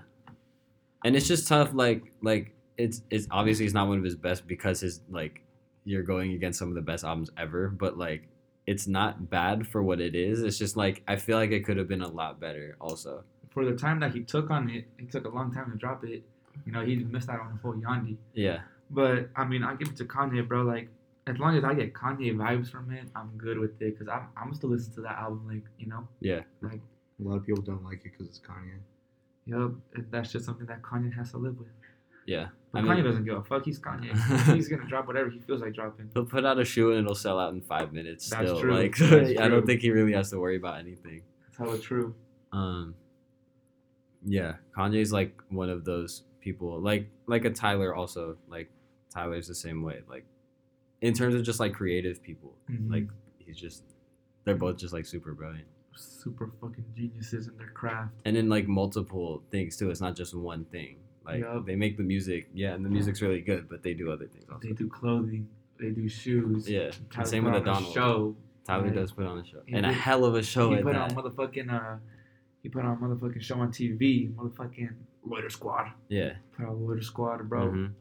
and it's just tough. Like, like it's it's obviously it's not one of his best because his like you're going against some of the best albums ever, but like it's not bad for what it is. It's just like I feel like it could have been a lot better. Also, For the time that he took on it, it took a long time to drop it. You know, he missed out on the whole Yandhi. yeah, But I mean, I give it to Kanye, bro. Like, as long as I get Kanye vibes from it, I'm good with it. Cause I'm, I'm still listening to that album. Like, you know, yeah, like, A lot of people don't like it because it's Kanye. yup, and that's just something that Kanye has to live with. yeah. But I Kanye mean- doesn't give a fuck. He's Kanye. <laughs> He's gonna drop whatever he feels like dropping. He'll put out a shoe and it'll sell out in five minutes. That's still, true. like <laughs> That's I true. don't think he really has to worry about anything. That's hella true. Um, yeah, Kanye's like one of those people, like like a Tyler. Also, like Tyler's the same way. Like in terms of just like creative people, Mhm. like he's just they're both just like super brilliant, super fucking geniuses in their craft. and in like multiple things too. It's not just one thing. Like Yup. they make the music, yeah, and the music's really good, but they do other things also. They do clothing. They do shoes. Yeah, Tyler same with a Donald. Show. Tyler does put on a show, He and a hell of a show he put that. on motherfucking uh, he put on motherfucking show on TV. Motherfucking Loiter Squad. yeah, Put on Loiter Squad, bro. mhm.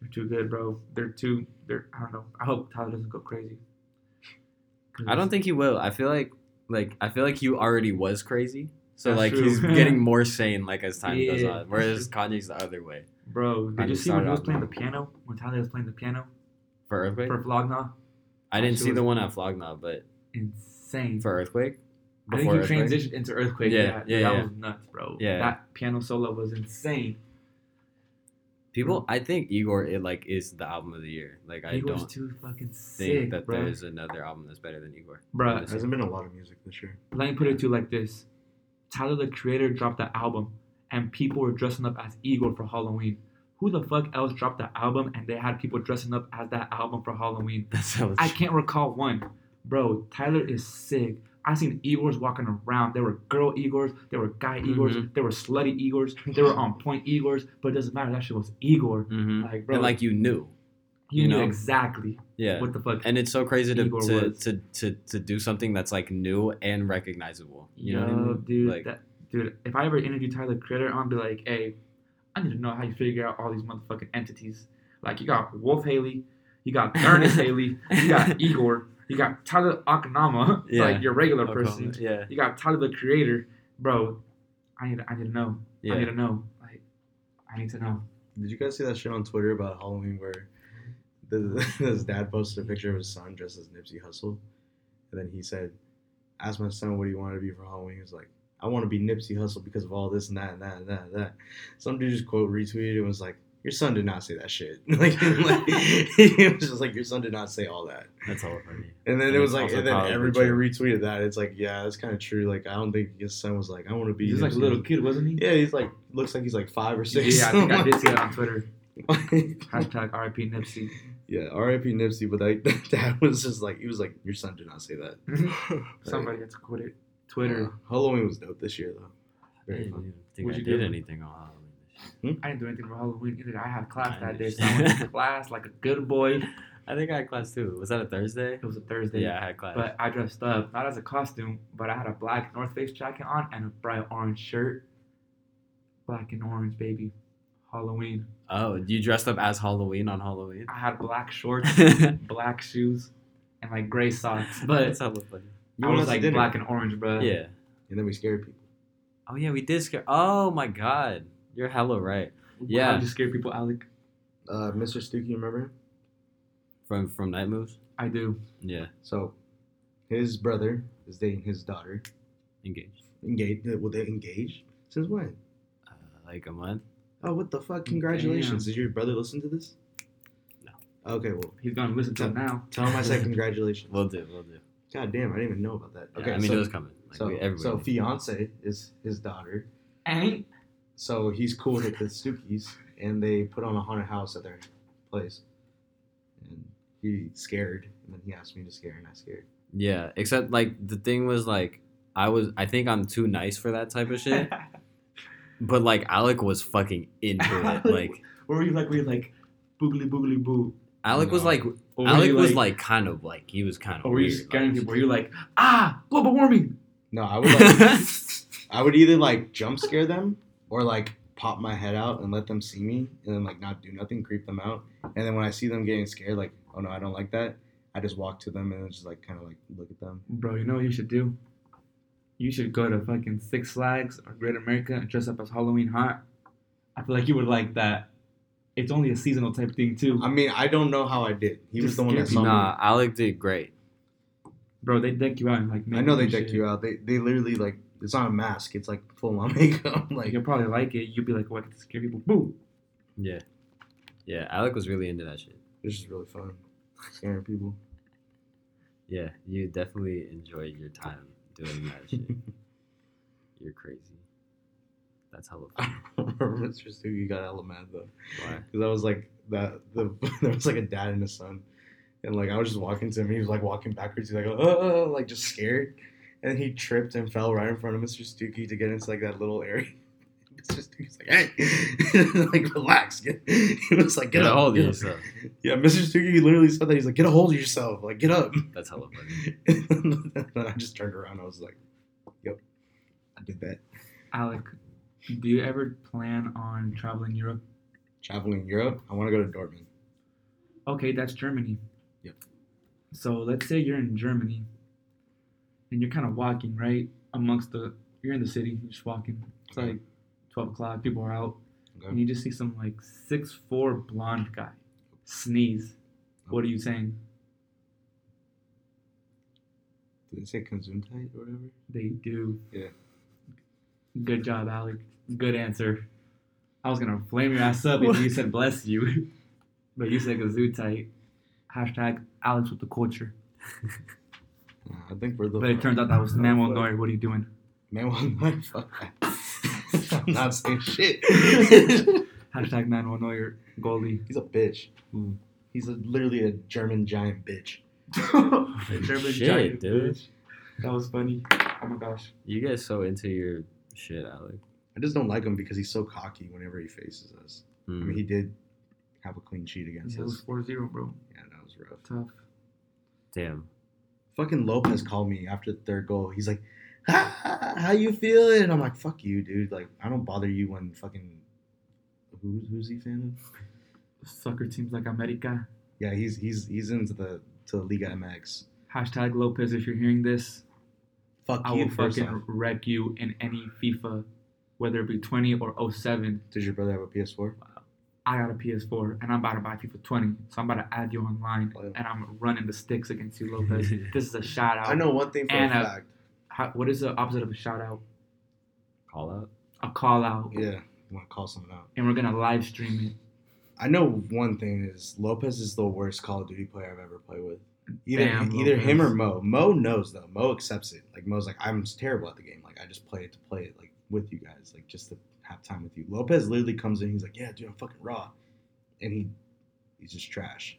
They're too good, bro. They're too. They're. I don't know. I hope Tyler doesn't go crazy. I don't think he will. I feel like like I feel like he already was crazy, So That's like true. he's <laughs> getting more sane like as time goes on. Whereas. Kanye's the other way. Bro, did Kinda you see when he was playing the piano? When Tyler was playing the piano For Earthquake? for Flog Gnaw. I didn't see the one at Flog Gnaw, but Insane. for Earthquake? I think he Earthquake? transitioned into Earthquake. Yeah, Yeah, yeah, that yeah. was nuts, bro. Yeah. that piano solo was insane. People, mm. I think Igor it like is the album of the year. Like I he was don't too fucking think sick, that bro. there's another album that's better than Igor. Bro, There hasn't been a lot of music this year. let me put it to you like this: Tyler the Creator dropped the album, and people were dressing up as Igor for Halloween. Who the fuck else dropped the album and they had people dressing up as that album for Halloween? <laughs> That's how I can't recall one. Bro, Tyler is sick. I seen Igors walking around. There were girl Igors, there were guy Igors, Mhm. there were slutty Igors, there were on point Igors, but it doesn't matter. That shit was Igor. hmm Like, bro, And like you knew, you, you knew know? exactly yeah. what the fuck. and it's so crazy to to, to, to to do something that's like new and recognizable. You know what I mean? dude, like that, dude, if I ever interview Tyler Critter, I'm gonna be like, hey, I need to know how you figure out all these motherfucking entities. Like, you got Wolf Haley, you got Thurnis <laughs> Haley, you got Igor, you got Tyler Okonma, <laughs> Yeah. like your regular Oklahoma, person. Yeah. You got Tyler the Creator, bro. I need, I need to know. Yeah. I need to know. Like, I need to know. Did you guys see that shit on Twitter about Halloween where the, <laughs> his dad posted a picture of his son dressed as Nipsey Hussle? And then he said, Asked my son what he wanted to be for Halloween. He was like, I want to be Nipsey Hussle because of all this and that and that and that and that. Some dude just quote retweeted and was like, Your son did not say that shit. <laughs> like, like it was just like, Your son did not say all that. That's all funny. And then And it was like, and then everybody true. retweeted that. It's like, yeah, that's kind of true. Like, I don't think his son was like, I want to be. He's like a little kid, wasn't he? Yeah, he's like, looks like he's like five or six. Yeah, I think I did see that on <laughs> Twitter. Hashtag RIP Nipsey. Yeah, R.I.P. Nipsey, but like <laughs> that was just like he was like, your son did not say that. Somebody gets it. Twitter. Uh, Halloween was dope this year though. I Very didn't fun. think What'd I you did do? anything on Halloween this year. I didn't do anything for Halloween either. I had class I that day, so I went to class like a good boy. <laughs> I think I had class too. Was that a Thursday? It was a Thursday. Yeah, I had class. But I dressed up, not as a costume, but I had a black North Face jacket on and a bright orange shirt. Black and orange, baby. Halloween. oh, you dressed up as Halloween on Halloween? I had black shorts, <laughs> black shoes, and like gray socks. <laughs> But hella funny. You I went was out like dinner, black and orange, bro. Yeah. and then we scared people. Oh yeah, we did scare. Oh my god, you're hella right. Yeah. How'd you scare people, Alec? Uh, Mr. Stookie, remember him? From from Night Moves. I do. Yeah, So, his brother is dating his daughter. engaged. Engaged? Well, they engaged since when? Uh, like a month. Oh, what the fuck? Congratulations! Damn. Did your brother listen to this? No. Okay, well, He's gonna listen to it now. tell him I said <laughs> congratulations. We'll do. We'll do. God damn, I didn't even know about that. Yeah, Okay, I mean so, it was coming. Like, so, so fiance is his daughter. And So he's cool with the Stookies, and they put on a haunted house at their place. And he scared, and then he asked me to scare, and I scared. yeah, except like the thing was like I was. I think I'm too nice for that type of shit. <laughs> but like Alec was fucking into it. Like <laughs> Or were you like, were you like, boogly boogly boo? Alec was like. Alec you was like kind of like he was kind of. or were you weird, scaring like- people? Were you like, ah, global warming? No, I would like, <laughs> I would either like jump scare them or like pop my head out and let them see me, and then like not do nothing, creep them out, and then when I see them getting scared, like oh no, I don't like that. I just walk to them and just like kind of like look at them. Bro, you know what you should do? You should go to fucking Six Flags or Great America and dress up as Halloween Hot. I feel like you would like that. It's only a seasonal type thing too. I mean, I don't know how I did. He was the one that scare saw me. Nah, Alec did great. Bro, they deck you out and like I know they deck you out. They they literally like it's not a mask. It's like full on <laughs> makeup. Like like you'll probably like it. You'll be like, what? I get scare people. Boo. Yeah, yeah. Alec was really into that shit. it's just really fun scaring people. Yeah, you definitely enjoyed your time doing that <laughs> shit. You're crazy. That's hella I fun. remember Mr. you got hella mad though. Why? Because I was like that the <laughs> there was like a dad and a son. And like I was just walking to him, he was like walking backwards, he's like, oh, like just scared. And he tripped and fell right in front of Mr. Stookie to get into like that little area. <laughs> Mr. Stookie's like, hey, <laughs> like relax. Get, <laughs> he was like, get, Get a hold of get up." yourself. Yeah, Mr. Stookie literally said that. He's like, get a hold of yourself. Like, get up. That's hella funny. and I just turned around. I was like, yep, I did that. Alec, do you ever plan on traveling Europe? Traveling Europe, I want to go to Dortmund. Okay, that's Germany. Yep. So let's say you're in Germany and you're kind of walking, right, amongst the you're in the city, you're just walking. It's like twelve o'clock. People are out, and you just see some like six four blonde guy sneeze. What are you saying? Did they say Gesundheit or whatever? They do. Yeah. Good job, Alec. Good answer. I was gonna flame your ass up if you said bless you, <laughs> but you said tight. Hashtag Alex with the culture. <laughs> Nah, I think we're the. But it turns out that was <laughs> Manuel Neuer. What are you doing? Man, well, <laughs> no, fuck. <laughs> I'm not saying shit. Hashtag Manuel Neuer goalie. He's a bitch. Hmm. He's a, literally a German giant bitch. German Shit, giant dude. bitch. That was funny. Oh my gosh. You get so into your shit, Alec. I just don't like him because he's so cocky whenever he faces us. I Mm. mean, he did have a clean sheet against Yeah, it was us. 4-0, bro. Yeah, that was rough. Tough. Damn. Fucking Lopez called me after the third goal. He's like, "Ha- "How you feeling?" And I'm like, "Fuck you, dude. Like, I don't bother you when fucking who's who's he fan of? Soccer teams like America. Yeah, he's he's he's into the to the Liga MX. Hashtag Lopez, if you're hearing this, Fuck I you. will First fucking off. wreck you in any FIFA, whether it be 20 or 07. Does your brother have a PS4? I got a PS4 and I'm about to buy FIFA 20, so I'm about to add you online Oh, yeah. and I'm running the sticks against you, <laughs> Lopez. this is a shout out. I know one thing for And, a fact. How, what is the opposite of a shout out? Call out. A call out. Yeah, you want to call someone out. And we're gonna live stream it. I know one thing is Lopez is the worst Call of Duty player I've ever played with. Either Damn, either him or Lopez. Mo. Mo knows though. Mo accepts it. Like Mo's like I'm terrible at the game. Like I just play it to play it like with you guys, like just to have time with you. Lopez literally comes in. He's like, yeah, dude, I'm fucking raw, and he he's just trash.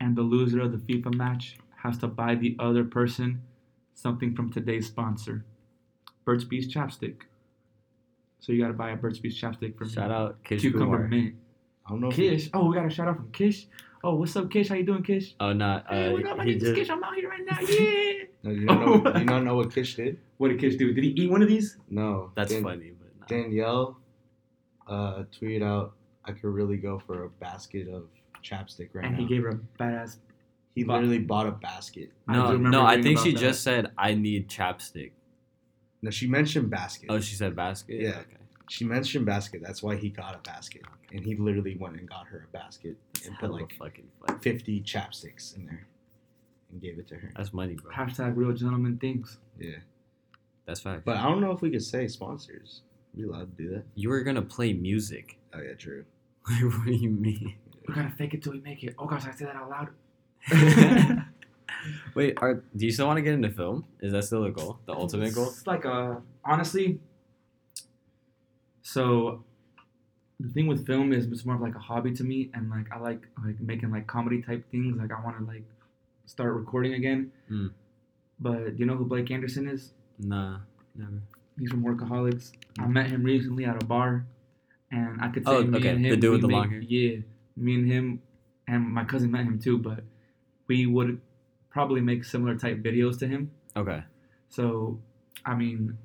And the loser of the FIFA match has to buy the other person something from today's sponsor, Burt's Bees chapstick. So you gotta buy a Burt's Bees chapstick for me. Shout out Kish Cucumber Kumar. mint. I don't know. If Kish. Oh, we got a shout out from Kish. Oh, what's up, Kish? How you doing, Kish? Oh, not. Uh, hey, what up? My he name is Kish. I'm out here right now. <laughs> Yeah. no, you don't know. <laughs> do you not know what Kish did? what did Kish do? Did he eat one of these? No. That's Dan- funny, but nah. Danielle uh, tweeted out, I could really go for a basket of chapstick right and now. And he gave her a badass. He Bought- literally bought a basket. No, remember no. I think she that. just said I need chapstick. No, she mentioned basket. Oh, she said basket. Yeah. Okay. She mentioned basket. That's why he got a basket, and he literally went and got her a basket That's and put like fucking fifty chapsticks in there, and gave it to her. That's money, bro. Hashtag real gentleman things. Yeah, That's fact. but I don't know if we could say sponsors. we allowed to do that? you were gonna play music. Oh yeah, true. <laughs> what do you mean? We gotta fake it till we make it. Oh gosh, I say that out loud. <laughs> Wait, are do you still want to get into film? Is that still a goal? The ultimate goal? It's like a honestly. So, the thing with film is it's more of like a hobby to me, and like I like like making like comedy type things. Like I want to like start recording again. Mm. But do you know who Blake Anderson is? Nah, never. He's from Workaholics. I met him recently at a bar, and I could say Oh, me okay. and him. The dude with the long hair? Yeah, me and him, and my cousin met him too. But we would probably make similar type videos to him. Okay. So, I mean,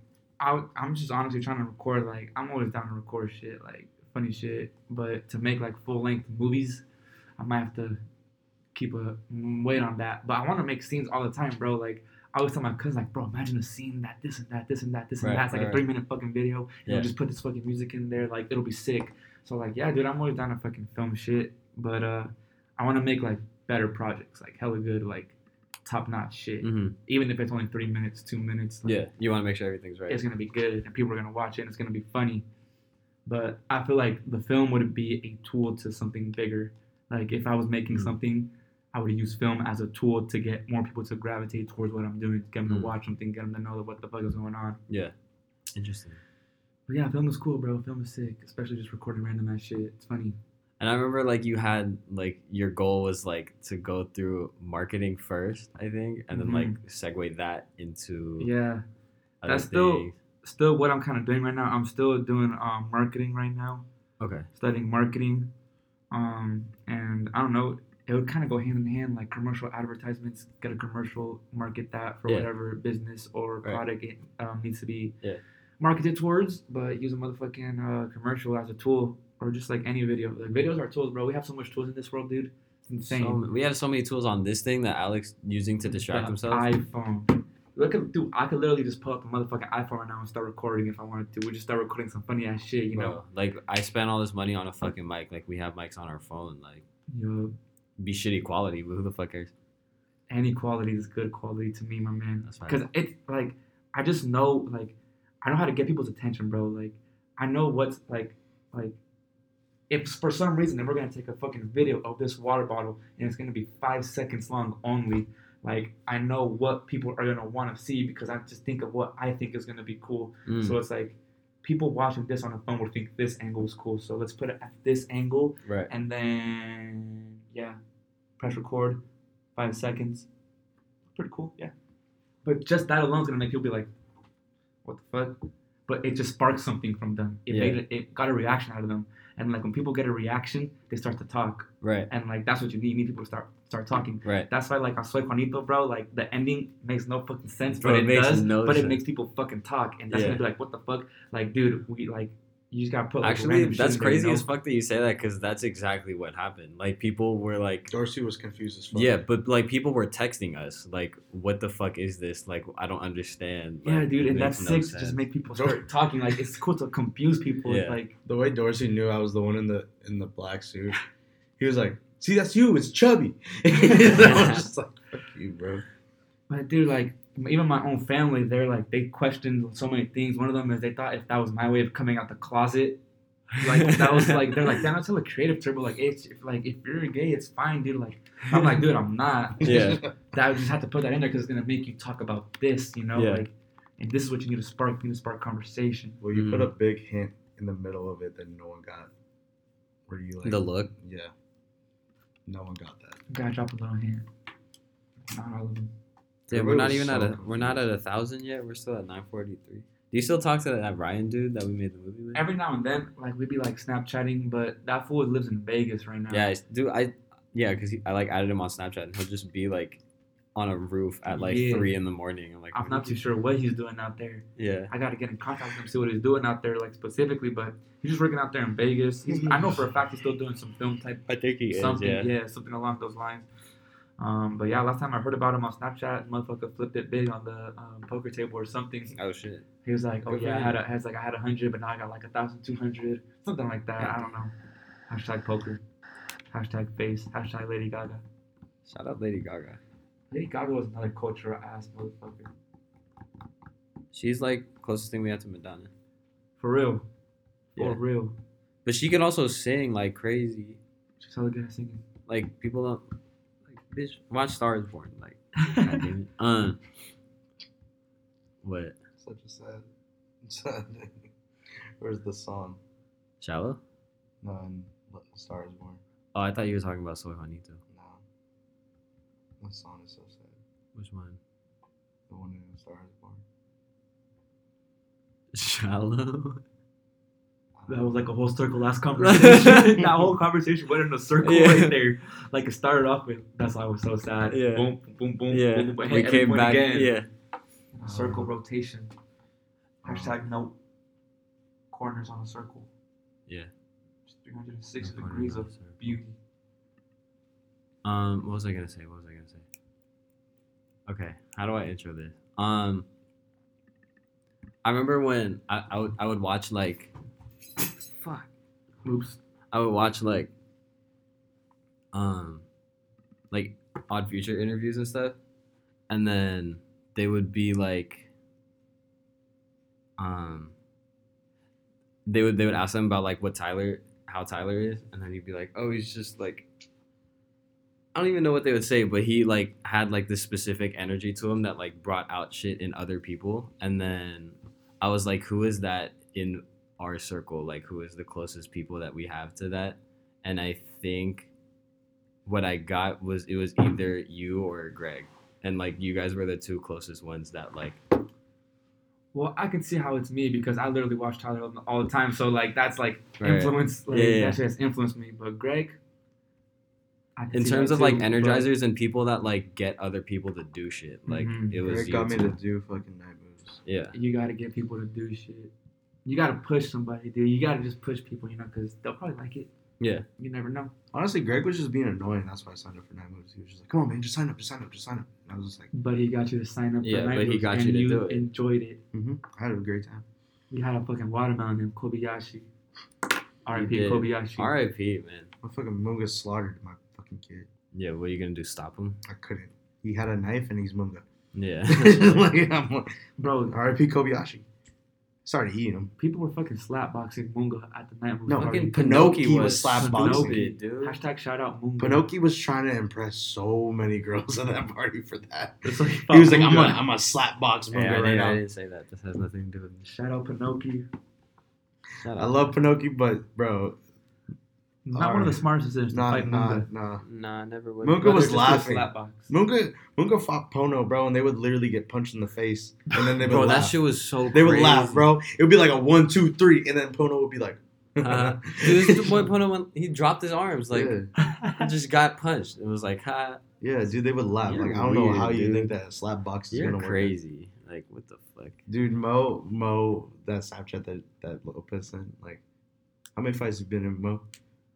I, I'm just honestly trying to record. Like, I'm always down to record shit, like funny shit. But to make like full length movies, I might have to keep a wait on that. But I want to make scenes all the time, bro. Like, I always tell my cousins, like, bro, imagine a scene that this and that, this and that, this and Right, that. It's like right, a three minute fucking video. You know, just put this fucking music in there. Like, it'll be sick. So, like, yeah, dude, I'm always down to fucking film shit. But uh, I want to make like better projects, like hella good, like top notch shit hmm even if it's only three minutes, two minutes. like, Yeah, you want to make sure everything's right. it's gonna be good and people are gonna watch it and it's gonna be funny. But I feel like the film would be a tool to something bigger. Like if I was making Mm. something, I would use film as a tool to get more people to gravitate towards what I'm doing, get them Mm. to watch something, get them to know what the fuck is going on. Yeah, interesting. But yeah, film is cool, bro. Film is sick, especially just recording random ass shit. It's funny. And I remember like you had like your goal was like to go through marketing first, I think, and then Mhm. like segue that into Yeah, That's still- things. still what I'm kind of doing right now. I'm still doing um, marketing right now. Okay. studying marketing. Um, and I don't know, it would kind of go hand in hand, like commercial advertisements, get a commercial, market that for Yeah. whatever business or Right. product it um, needs to be Yeah. marketed towards, but use a motherfucking uh, commercial as a tool or just like any video. Like videos are tools, bro. We have so much tools in this world, dude. It's insane. So, we have so many tools on this thing that Alex using to distract himself. iPhone, look at dude. I could literally just pull up the motherfucking iPhone right now and start recording if I wanted to. We just start recording some funny ass shit, you know. Like I spent all this money on a fucking mic. Like we have mics on our phone. Like Yo, be shitty quality, but who the fuck cares? any quality is good quality to me, my man. That's fine. Because it's like I just know like I know how to get people's attention, bro. Like I know what's like like if for some reason if we're gonna take a fucking video of this water bottle and it's gonna be five seconds long only, like I know what people are gonna want to see because I just think of what I think is gonna be cool. Mm, So it's like people watching this on a phone will think this angle is cool. So let's put it at this angle right. and then yeah, press record, five seconds. Pretty cool, yeah. But just that alone is gonna make people be like, "What the fuck?" But it just sparks something from them. It Yeah. made it, it got a reaction out of them, and like when people get a reaction, they start to talk, Right. and like that's what you need. You need people to start start talking. Right. That's why like on Soy Juanito, bro, like the ending makes no fucking sense, Bro, but it it, makes does. no but it makes people fucking talk, and that's Yeah. gonna be like, "What the fuck?" Like, dude, we like you just gotta put like Actually, that's in there, you crazy as fuck that you say that because that's exactly what happened. Like people were like, Dorsey was confused as fuck. yeah, but like people were texting us like, "What the fuck is this? Like, I don't understand." Yeah, dude, and that's no sick to just make people start talking. Like it's cool to confuse people. Yeah. Like The way Dorsey knew I was the one in the in the black suit, he was like, "See, that's you. It's chubby." <laughs> I was <laughs> just like, "Fuck you, bro." But dude, like even my own family, they're like they questioned so many things. One of them is they thought if that was my way of coming out the closet, like that was like they're like damn that's a creative term. But like it's if, like if you're gay, it's fine, dude. Like I'm like, dude, I'm not. <laughs> Yeah. <laughs> That I just have to put that in there because it's gonna make you talk about this, you know, Yeah. like. And this is what you need to spark. You need to spark conversation. well, you put Mhm. a big hint in the middle of it that no one got. Where you like the look. Yeah. No one got that. Gotta drop a little hint. Not all of them. Damn, we're not even so at a we're not at a thousand yet. We're still at nine forty three. Do you still talk to that Ryan dude that we made the movie with? Every now and then, like we'd be like Snapchatting, but that fool lives in Vegas right now. Yeah, I, dude. I yeah, because I like added him on Snapchat, and he'll just be like on a roof at like Yeah. three in the morning. I'm like, I'm not too sure what he's doing out there. Yeah, I gotta get in contact with him, see what he's doing out there, like specifically. But he's just working out there in Vegas. He's, I know for a fact he's still doing some film type I think he something. is. Yeah. yeah. something along those lines. Um, but yeah, last time I heard about him on Snapchat, motherfucker flipped it big on the um, poker table or something. Oh shit. He was like, "Oh Good yeah, I had a has like I had a hundred, but now I got like a thousand two hundred, something like that. I don't know." Hashtag poker. Hashtag face. Hashtag Lady Gaga. Shout out Lady Gaga. Lady Gaga was another cultural ass motherfucker. She's like closest thing we have to Madonna. For real. For Yeah. real. But she can also sing like crazy. She's hella good at singing. Like people don't bitch watch Stars Born. Like <laughs> God damn it. Um what? Such a sad, sad. Thing. Where's the song? Shallow? No, in Star is Born. Oh, I thought you were talking about Soy Juanito. No. The song is so sad. Which one? The one in Star is Born. <laughs> Shallow? That was like a whole circle last <laughs> conversation. that whole <laughs> conversation went in a circle Yeah. right there. Like it started off with that's why I was so sad. Yeah. Boom, boom, boom, yeah. boom, boom, boom. we Hit came back. again. Yeah. A circle rotation. Hashtag no Corners on a circle. Yeah. Just 360 Corners degrees of beauty. Um, what was I gonna say? What was I gonna say? Okay, how do I intro this? Um, I remember when I, I would I would watch like, fuck, Oops. I would watch like, um, like Odd Future interviews and stuff, and then they would be like, um, they would they would ask them about like what Tyler how Tyler is, and then he'd be like, oh, he's just like. I don't even know what they would say, but he like had like this specific energy to him that like brought out shit in other people. And then I was like, who is that in our circle? Like, who is the closest people that we have to that? And I think what I got was it was either you or Greg. And like, you guys were the two closest ones that like, Well, I can see how it's me because I literally watch Tyler all the time. So like that's like Right. influence. Like, Yeah, yeah. That shit has influenced me. But Greg. In terms that of like too, but- energizers and people that like get other people to do shit, like Mhm. it was Greg you got me to do fucking night moves. yeah. you gotta get people to do shit. You gotta push somebody, dude. You gotta just push people, you know, because they'll probably like it. Yeah. You never know. Honestly, Greg was just being annoying. That's why I signed up for Night Moves. He was just like, "Come on, man, just sign up, just sign up, just sign up." And I was just like, But he got you to sign up. Yeah, for Night but he Moves, got and you to do it. Enjoyed it. mm-hmm. I had a great time. You had a fucking watermelon named Kobayashi. R.I.P. did. Kobayashi. R.I.P. Man. My fucking Munga slaughtered my fucking kid. Yeah. What are you gonna do? Stop him? I couldn't. He had a knife and he's Munga. Yeah. <laughs> like, I'm <laughs> like, Bro, R.I.P. Kobayashi. Started eating him. people were fucking slapboxing Munga at the Night Moves No. Fucking Pinoki Pinoki was was slap boxing. stupid, dude. Hashtag shout out Munga. Pinoki was trying to impress so many girls <laughs> at that party for that. It's like, He was like, I'm Munga. a, I'm a slap box Munga Yeah, I, right didn't, I didn't say that. This has nothing to do with me. Shout out Pinoki. Shut I up. love Pinoki, but bro, Not one of the smartest decisions to nah, fight nah, Munga. nah. Nah, never would. Munga was laughing. gonna slapbox. Munga, Munga fought Pono, bro, and they would literally get punched in the face, and then they would Bro, laugh. that shit was so. they would laugh, bro. It would be like a one, two, three, and then Pono would be like, <laughs> Uh, dude, this boy Pono went, he dropped his arms like yeah. just got punched. It was like, ha, yeah, dude, they would laugh. You're like I don't know weird, how you think that slap box is you're gonna work. crazy. Like, what the fuck? Dude, Mo, Mo, that Snapchat that that Lopez sent, like, how many fights have you been in, Mo?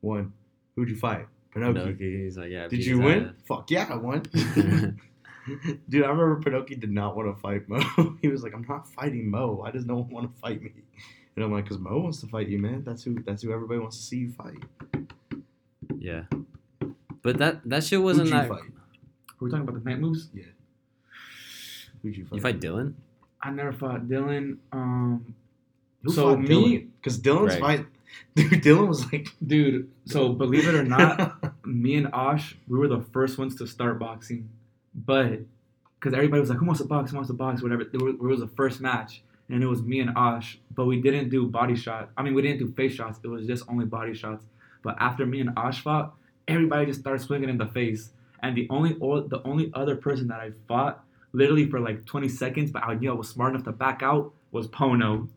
One. Who'd you fight? Pinocchio. Pinocchio, he's like, yeah. Did you win? ass. Fuck yeah, I won. <laughs> <laughs> Dude, I remember Pinocchio did not want to fight Mo. <laughs> he was like, "I'm not fighting Mo. Why does no one want to fight me?" And I'm like, "Cause Mo wants to fight you, man. That's who. That's who everybody wants to see you fight." Yeah, but that that shit wasn't Who'd you that. fight? We're talking about the night moves. Yeah. Who'd you fight? You fight Dylan? I never fought Dylan. Um, Who so fought me- Dylan? Because Dylan's Greg. fight. <laughs> Dude, Dylan was like, dude. So believe it or not, <laughs> me and Osh, we were the first ones to start boxing, but because everybody was like, "Who wants to box? Who wants to box?" Whatever. It was, the first match, and it was me and Osh, but we didn't do body shots. I mean, we didn't do face shots. It was just only body shots. But after me and Osh fought, everybody just started swinging in the face, and the only the only other person that I fought, literally for like 20 seconds, but I knew I was smart enough to back out, was Pono.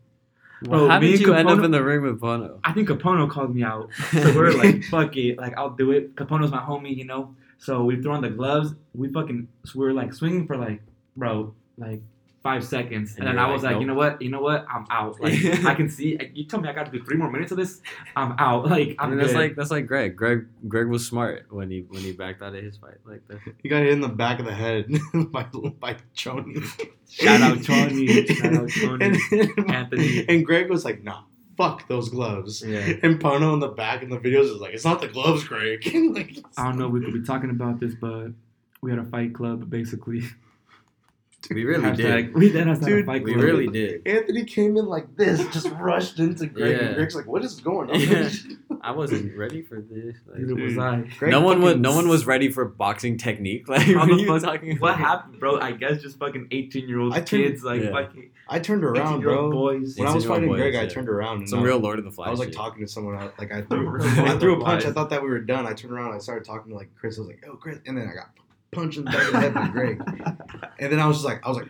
Bro, How me did you end up in the ring with Pono? I think Capono called me out. <laughs> So we were like, fuck it. Like, I'll do it. Capono's my homie, you know? So we threw on the gloves. We fucking, so we were like swinging for like, bro, like five seconds. And And, then I was like, like, you know what? You know what? I'm out. Like, <laughs> I can see, you tell me I got to do three more minutes of this. I'm out. <laughs> Like, I I'm mean, that's good. like that's like Greg. Greg Greg was smart when he when he backed out of his fight like that. he got hit in the back of the head <laughs> by by Choni. Shout out Choni. Shout out Choni. And, Anthony. and Greg was like, "Nah, fuck those gloves." Yeah. And Pono in the back in the videos is like, "It's not the gloves, Greg." like, I don't know if we could be talking about this, but we had a fight club, basically. We <laughs> really Hashtag- did. We did have to have Dude, fight We really did. Anthony came in like this, just rushed into Greg. Yeah. And Greg's like, "What is going on?" Yeah. <laughs> I wasn't ready for this. Like, Neither was Dude. I. Greg no one was no one was ready for boxing technique. <laughs> Like what the you talking What about? happened, bro? I guess just fucking 18 year old I turned- kids, like Yeah. fucking I turned around, 18 year old bro. boys. When I was fighting boys, Greg, I turned around and Some I, real Lord of the Flies. I was like shit. talking to someone. else. Like I threw, I threw a punch. I thought that we were done. I turned around. I started talking to like Chris. I was like, "Oh, Chris," and then I got punched in the back of the head by Greg. And then I was just like, I was like,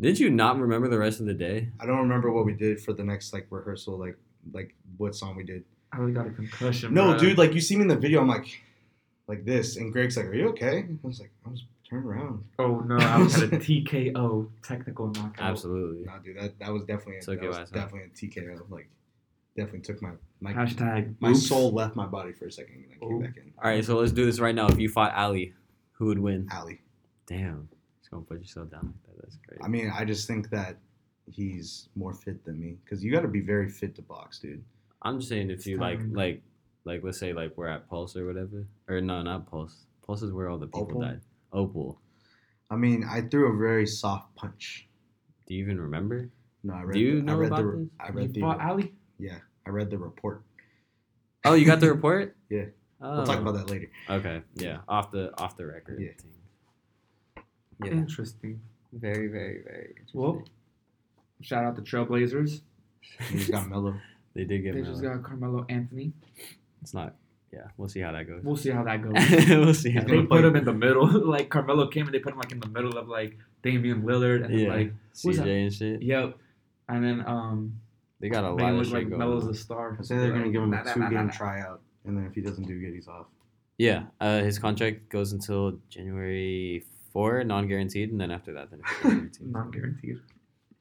Did you not remember the rest of the day? I don't remember what we did for the next like rehearsal, like like what song we did. I really got a concussion. No, bro. dude, like you see me in the video, I'm like, like this, and Greg's like, "Are you okay?" I was like, "I was turned around." Oh no, I <laughs> was at a TKO technical knockout. Absolutely. Nah, dude, that that was definitely a, Took that was ass definitely a TKO. Like, definitely took my my Hashtag my oops. soul left my body for a second and then came Oh. back in. All right, so let's do this right now. If you fought Ali, who would win? Ali. Damn, just gonna put yourself down like that. That's crazy. I mean, I just think that he's more fit than me because you got to be very fit to box, dude. I'm just saying if It's you like time. like like let's say like we're at Pulse or whatever, or no, not Pulse. Pulse is where all the people Opal? died. Opal. I mean, I threw a very soft punch. Do you even remember? No, I read. Do you the, know I read about the, this? I You the. fought Ali? Yeah, I read the report. Oh, you got the report? <laughs> Yeah. Oh. We'll talk about that later. Okay, yeah, off the off the record. Yeah. Yeah. Interesting. Very, very, very. Interesting. Well, shout out the Trailblazers. He just got Melo. <laughs> they did get They Melo. just got Carmelo Anthony. It's not. Yeah, we'll see how that goes. We'll see how that goes. <laughs> we'll see how they put him in the middle. <laughs> like Carmelo came and they put him like in the middle of like Damian Lillard and Yeah, like CJ that? and shit. yep. And then um They got a they lot of shit like going Melo's on. a star. I say they're gonna give him a two nah, nah, game tryout, and then if he doesn't do good, he's off. Yeah, uh, his contract goes until January four, non-guaranteed, and then after that, then it's guaranteed. Non guaranteed.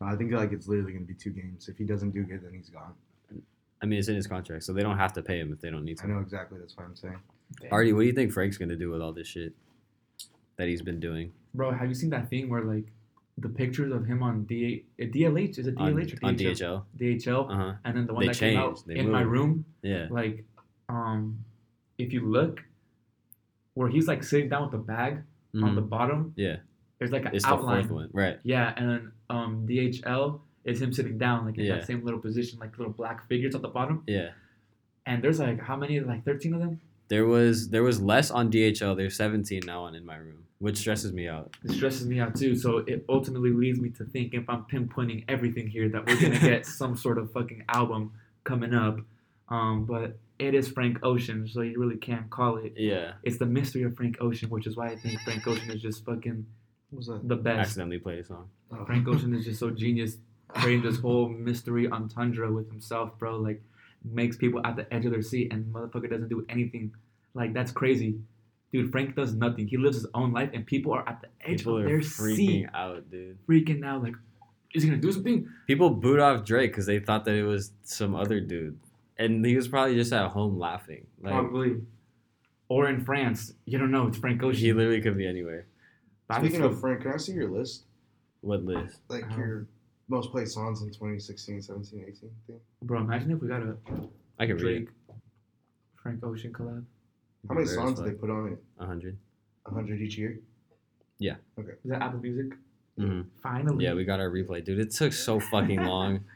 No, I think like it's literally gonna be two games. If he doesn't do good, then he's gone. I mean, it's in his contract, so they don't have to pay him if they don't need to. I know exactly. That's what I'm saying. Artie, what do you think Frank's gonna do with all this shit that he's been doing Bro, have you seen that thing where like the pictures of him on D uh, DLH is it on, DLH or on DHL? DHL? DHL, Uh huh. and then the one They that came out. They in my room, Yeah. like, um, if you look, where he's like sitting down with the bag on the Mhm. bottom, Yeah. there's like an It's outline. one, right? Yeah, and then um DHL is him sitting down like in Yeah. that same little position, like little black figures at the bottom. Yeah. And there's like how many? Like thirteen of them. There was there was less on DHL. There's 17 now on in my room, which stresses me out. It stresses me out too. So it ultimately leads me to think if I'm pinpointing everything here that we're gonna get <laughs> some sort of fucking album coming up. Um, but it is Frank Ocean, so you really can't call it. Yeah. It's the mystery of Frank Ocean, which is why I think Frank Ocean is just fucking What was that? the best. Accidentally played a song. Oh. Frank Ocean is just so genius, creating this whole mystery on Tumblr with himself, bro. Like, makes people at the edge of their seat, and motherfucker doesn't do anything. Like, that's crazy. Dude, Frank does nothing. He lives his own life, and people are at the edge People of are their freaking seat, out, dude. freaking out. Like, is he gonna do something? People booed off Drake because they thought that it was some other dude, and he was probably just at home laughing. Like Probably. Or in France, you don't know. It's Frank Ocean. he literally could be anywhere. But I Speaking feel- of Frank, can I see your list? What list? Like Oh. your most played songs in 2016, 17, 18 thing? bro, imagine if we got a I can read Drake, Frank Ocean collab. How many songs did they put on it? A hundred. 100 each year? Yeah. Okay. Is that Apple Music? hmm Finally. Yeah, we got our replay, dude. It took so fucking long. <laughs>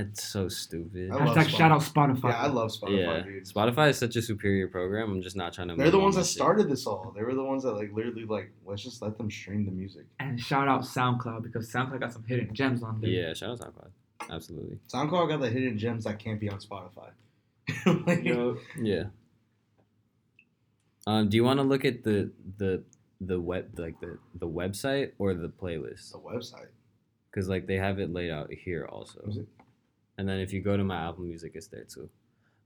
It's so stupid. I love Hashtag Spotify. shout out Spotify. Yeah, I love Spotify, yeah, dude. Spotify is such a superior program. I'm just not trying to. They're the ones that shit. started this all. They were the ones that like literally like let's just let them stream the music. And shout out SoundCloud because SoundCloud got some hidden gems on there. Yeah, shout out SoundCloud. Absolutely. SoundCloud got the hidden gems that can't be on Spotify. <laughs> Like, Yo, Yeah. Um, do you want to look at the the the web like the the website or the playlist? the website. Because like they have it laid out here also. Is it? And then if you go to my Apple Music, it's there too.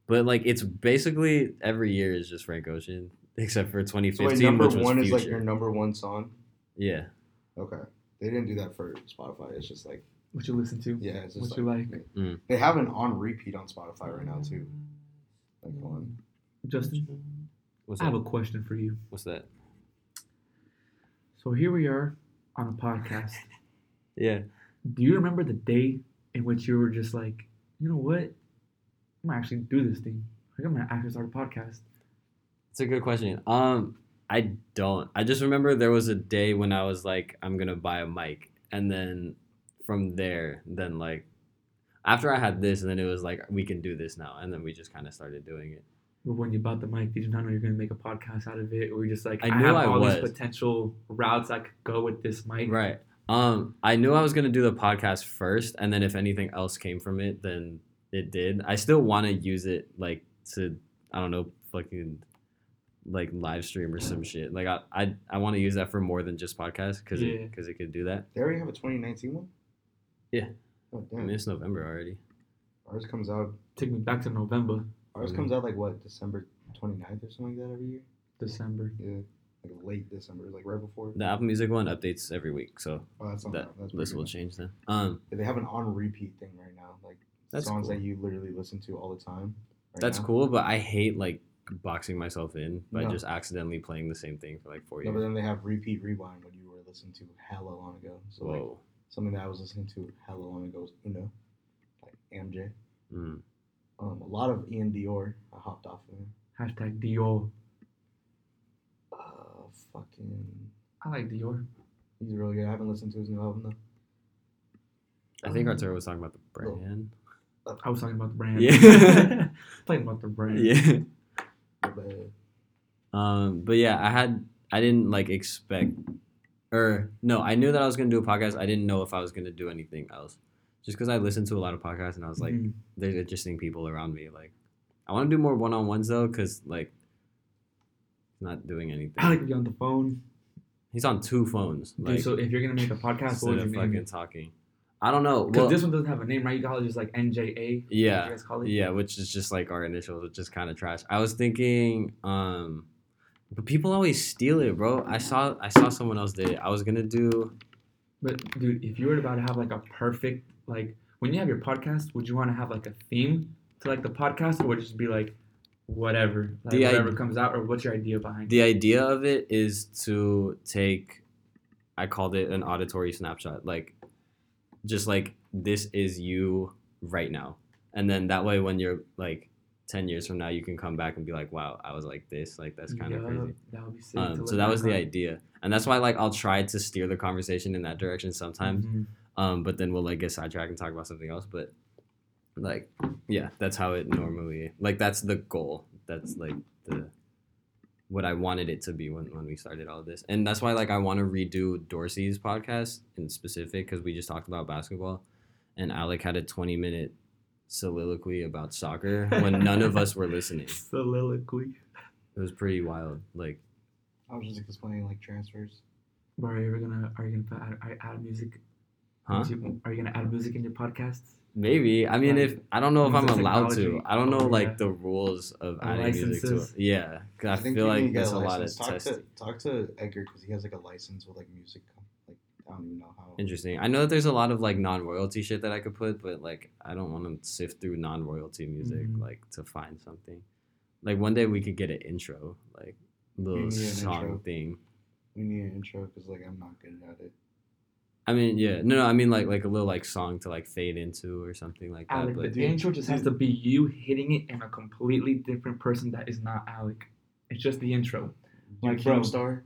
But like it's basically every year is just Frank Ocean, <laughs> except for So wait, 2015, number which was one is Future. like your number one song. yeah, Okay, they didn't do that for Spotify. It's just like what you listen to? yeah, it's just What you like? Mm. They have an on repeat on Spotify right now too. Like one. Justin, what's I have a question for you. What's that? So here we are on a podcast. <laughs> Yeah. Do you remember the day in which you were just like, you know what? I'm gonna actually do this thing. Like I'm gonna actually start a podcast. It's a good question. Um, I don't. I just remember there was a day when I was like, I'm gonna buy a mic, and then from there, then like, after I had this, and then it was like, we can do this now, and then we just kind of started doing it. But when you bought the mic, did you not know you're gonna make a podcast out of it? Or you're just like, I I, knew have I all was. these potential routes I could go with this mic. Right. Um, I knew I was gonna do the podcast first, and then if anything else came from it, then it did. I still want to use it like to, I don't know, fucking like live stream or some shit. Like I, I, I want to use that for more than just podcast because Yeah. it because it could do that. They already have a 2019 one. Yeah. Oh I damn. mean, it's November already. Ours comes out. Take me back to November, Ours Mhm. comes out like what December 29th or something like that every year. December. Yeah, like late December, like right before. The Apple Music one updates every week, so Oh, that's that. That's list pretty will change then. Um, Yeah, They have an on repeat thing right now, like That's songs cool. that you literally listen to all the time. right that's now. cool, but I hate like boxing myself in by No. just accidentally playing the same thing for like four No, but then they have repeat rewind when you were listening to hella long ago. So like Whoa. something that I was listening to hella long ago was Uno, like Ambjaay. Mm. Um, a lot of iann dior. I hopped off of him. Hashtag Dior. Uh, fucking, I like Dior. he's really good. I haven't listened to his new album though. I think Um, Arturo was talking about the brand. I was talking about the brand. Yeah. <laughs> talking about the brand. yeah. But, uh, Um, but yeah, I had I didn't like expect or no, I knew that I was gonna do a podcast. I didn't know if I was gonna do anything else. Just because I listened to a lot of podcasts and I was like, Mhm. there's interesting people around me. Like, I want to do more one on ones though, because like, not doing anything. I like to be on the phone. he's on two phones. Dude, Like, so if you're gonna make a podcast, what would name fucking it? talking. I don't know. Because Well, this one doesn't have a name, right? You call it just like NJA. yeah, You guys call it? yeah, which is just like our initials, which is kind of trash. I was thinking, um, but people always steal it, bro. I saw I saw someone else did it. I was gonna do But dude, if you were about to have like a perfect like when you have your podcast, would you want to have like a theme to like the podcast, or would it just be like whatever, like The whatever id- comes out, or what's your idea behind? The idea of it is to take, I called it an auditory snapshot. Like, just like this is you right now. And then that way, when you're like 10 years from now, you can come back and be like, wow, I was like this. Like, that's kind of Yeah, crazy. That would be sick. Um, so that was the idea. And that's why, like, I'll try to steer the conversation in that direction sometimes. Mhm. Um, but then we'll like get sidetracked and talk about something else. But like, yeah, that's how it normally like that's the goal. That's like the what I wanted it to be when, when we started all this. And that's why like I want to redo Dorsey's podcast in specific because we just talked about basketball and Alec had a 20 minute soliloquy about soccer when none of us were listening. <laughs> Soliloquy. It was pretty wild. Like I was just explaining like transfers. Bro, are you ever gonna are you gonna put, add, add music? Huh? Are you gonna add music in your podcasts? Maybe. I mean, Like, if I don't know if I'm allowed to. I don't know Oh, like yeah. the rules of adding music to it. Yeah, 'cause I, think feel like there's that's a lot of talk testing. to talk to Edgar because he has like a license with like music. Like I don't even know how. Interesting. I know that there's a lot of like non-royalty shit that I could put, but like I don't want to sift through non-royalty music Mhm. like to find something. Like one day we could get an intro, like little song intro. thing. We need an intro because like I'm not good at it. I mean, yeah, no, no, I mean like like a little like song to like fade into or something like that. Alec, but the intro just has to be you hitting it and a completely different person that is not Alec. It's just the intro. Like, bro. Keemstar.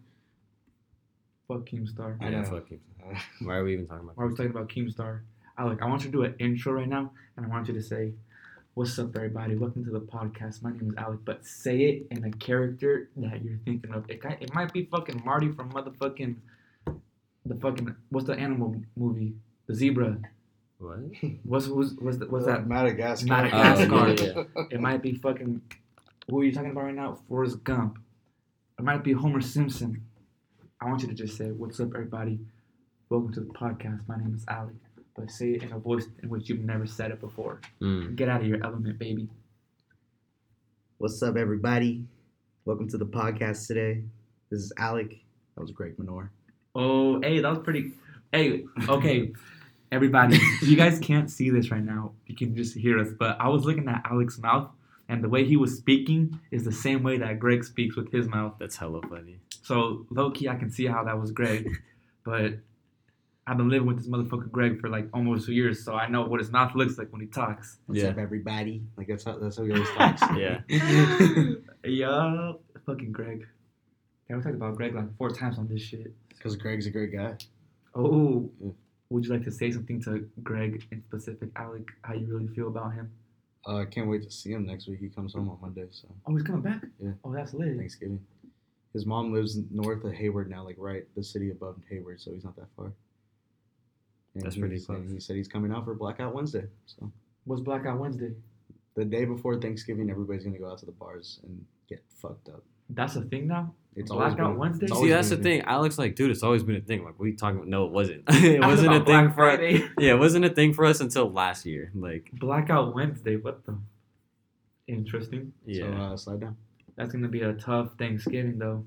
Fuck Keemstar. I know. fuck you. <laughs> Uh, Why are we even talking about? Why are we talking about Keemstar? Alec, I want you to do an intro right now, and I want you to say, "What's up, everybody? Welcome to the podcast. My name is Alec." But say it in a character that you're thinking of. It, it might be fucking Marty from motherfucking the fucking what's the animal movie? The zebra. What? What's what's what's, the, what's that? Madagascar. Madagascar. Oh, yeah, yeah. It might be fucking. Who are you talking about right now? Forrest Gump. It might be Homer Simpson. I want you to just say, "What's up, everybody? Welcome to the podcast. My name is Ali." But say it in a voice in which you've never said it before. Mm. Get out of your element, baby. What's up, everybody? Welcome to the podcast today. This is Alec. That was Greg Minor. Oh, hey, that was pretty. Hey, okay, everybody. you guys can't see this right now. You can just hear us. But I was looking at Alec's mouth, and the way he was speaking is the same way that Greg speaks with his mouth. That's hella funny. So low key, I can see how that was Greg, <laughs> but I've been living with this motherfucker Greg for like almost two years, so I know what his mouth looks like when he talks. What's Yeah. up, everybody? Like that's how that's how he <laughs> always talks. Yeah. <laughs> yeah, fucking Greg. Yeah, we talked about Greg like four times on this shit. Because Greg's a great guy. Oh, Yeah. would you like to say something to Greg in specific, Alec? How you really feel about him? Uh, I can't wait to see him next week. He comes home on Monday, so Oh, he's coming back. Yeah. Oh, that's lit. Thanksgiving. His mom lives north of Hayward now, like right the city above Hayward, so he's not that far. And That's he pretty was saying- close. He said he's coming out for Blackout Wednesday. So What's Blackout Wednesday? the day before Thanksgiving, everybody's gonna go out to the bars and get fucked up. That's a thing now. It's always Blackout been- Wednesday? it's See, See, that's the been thing. Alex, like, dude, it's always been a thing. Like, we talking about? No, it wasn't. <laughs> it I was wasn't a thing Black for. Friday. <laughs> Yeah, it wasn't a thing for us until last year. Like, Blackout Wednesday. What the? Interesting. yeah, So uh, slide down. That's gonna be a tough Thanksgiving though.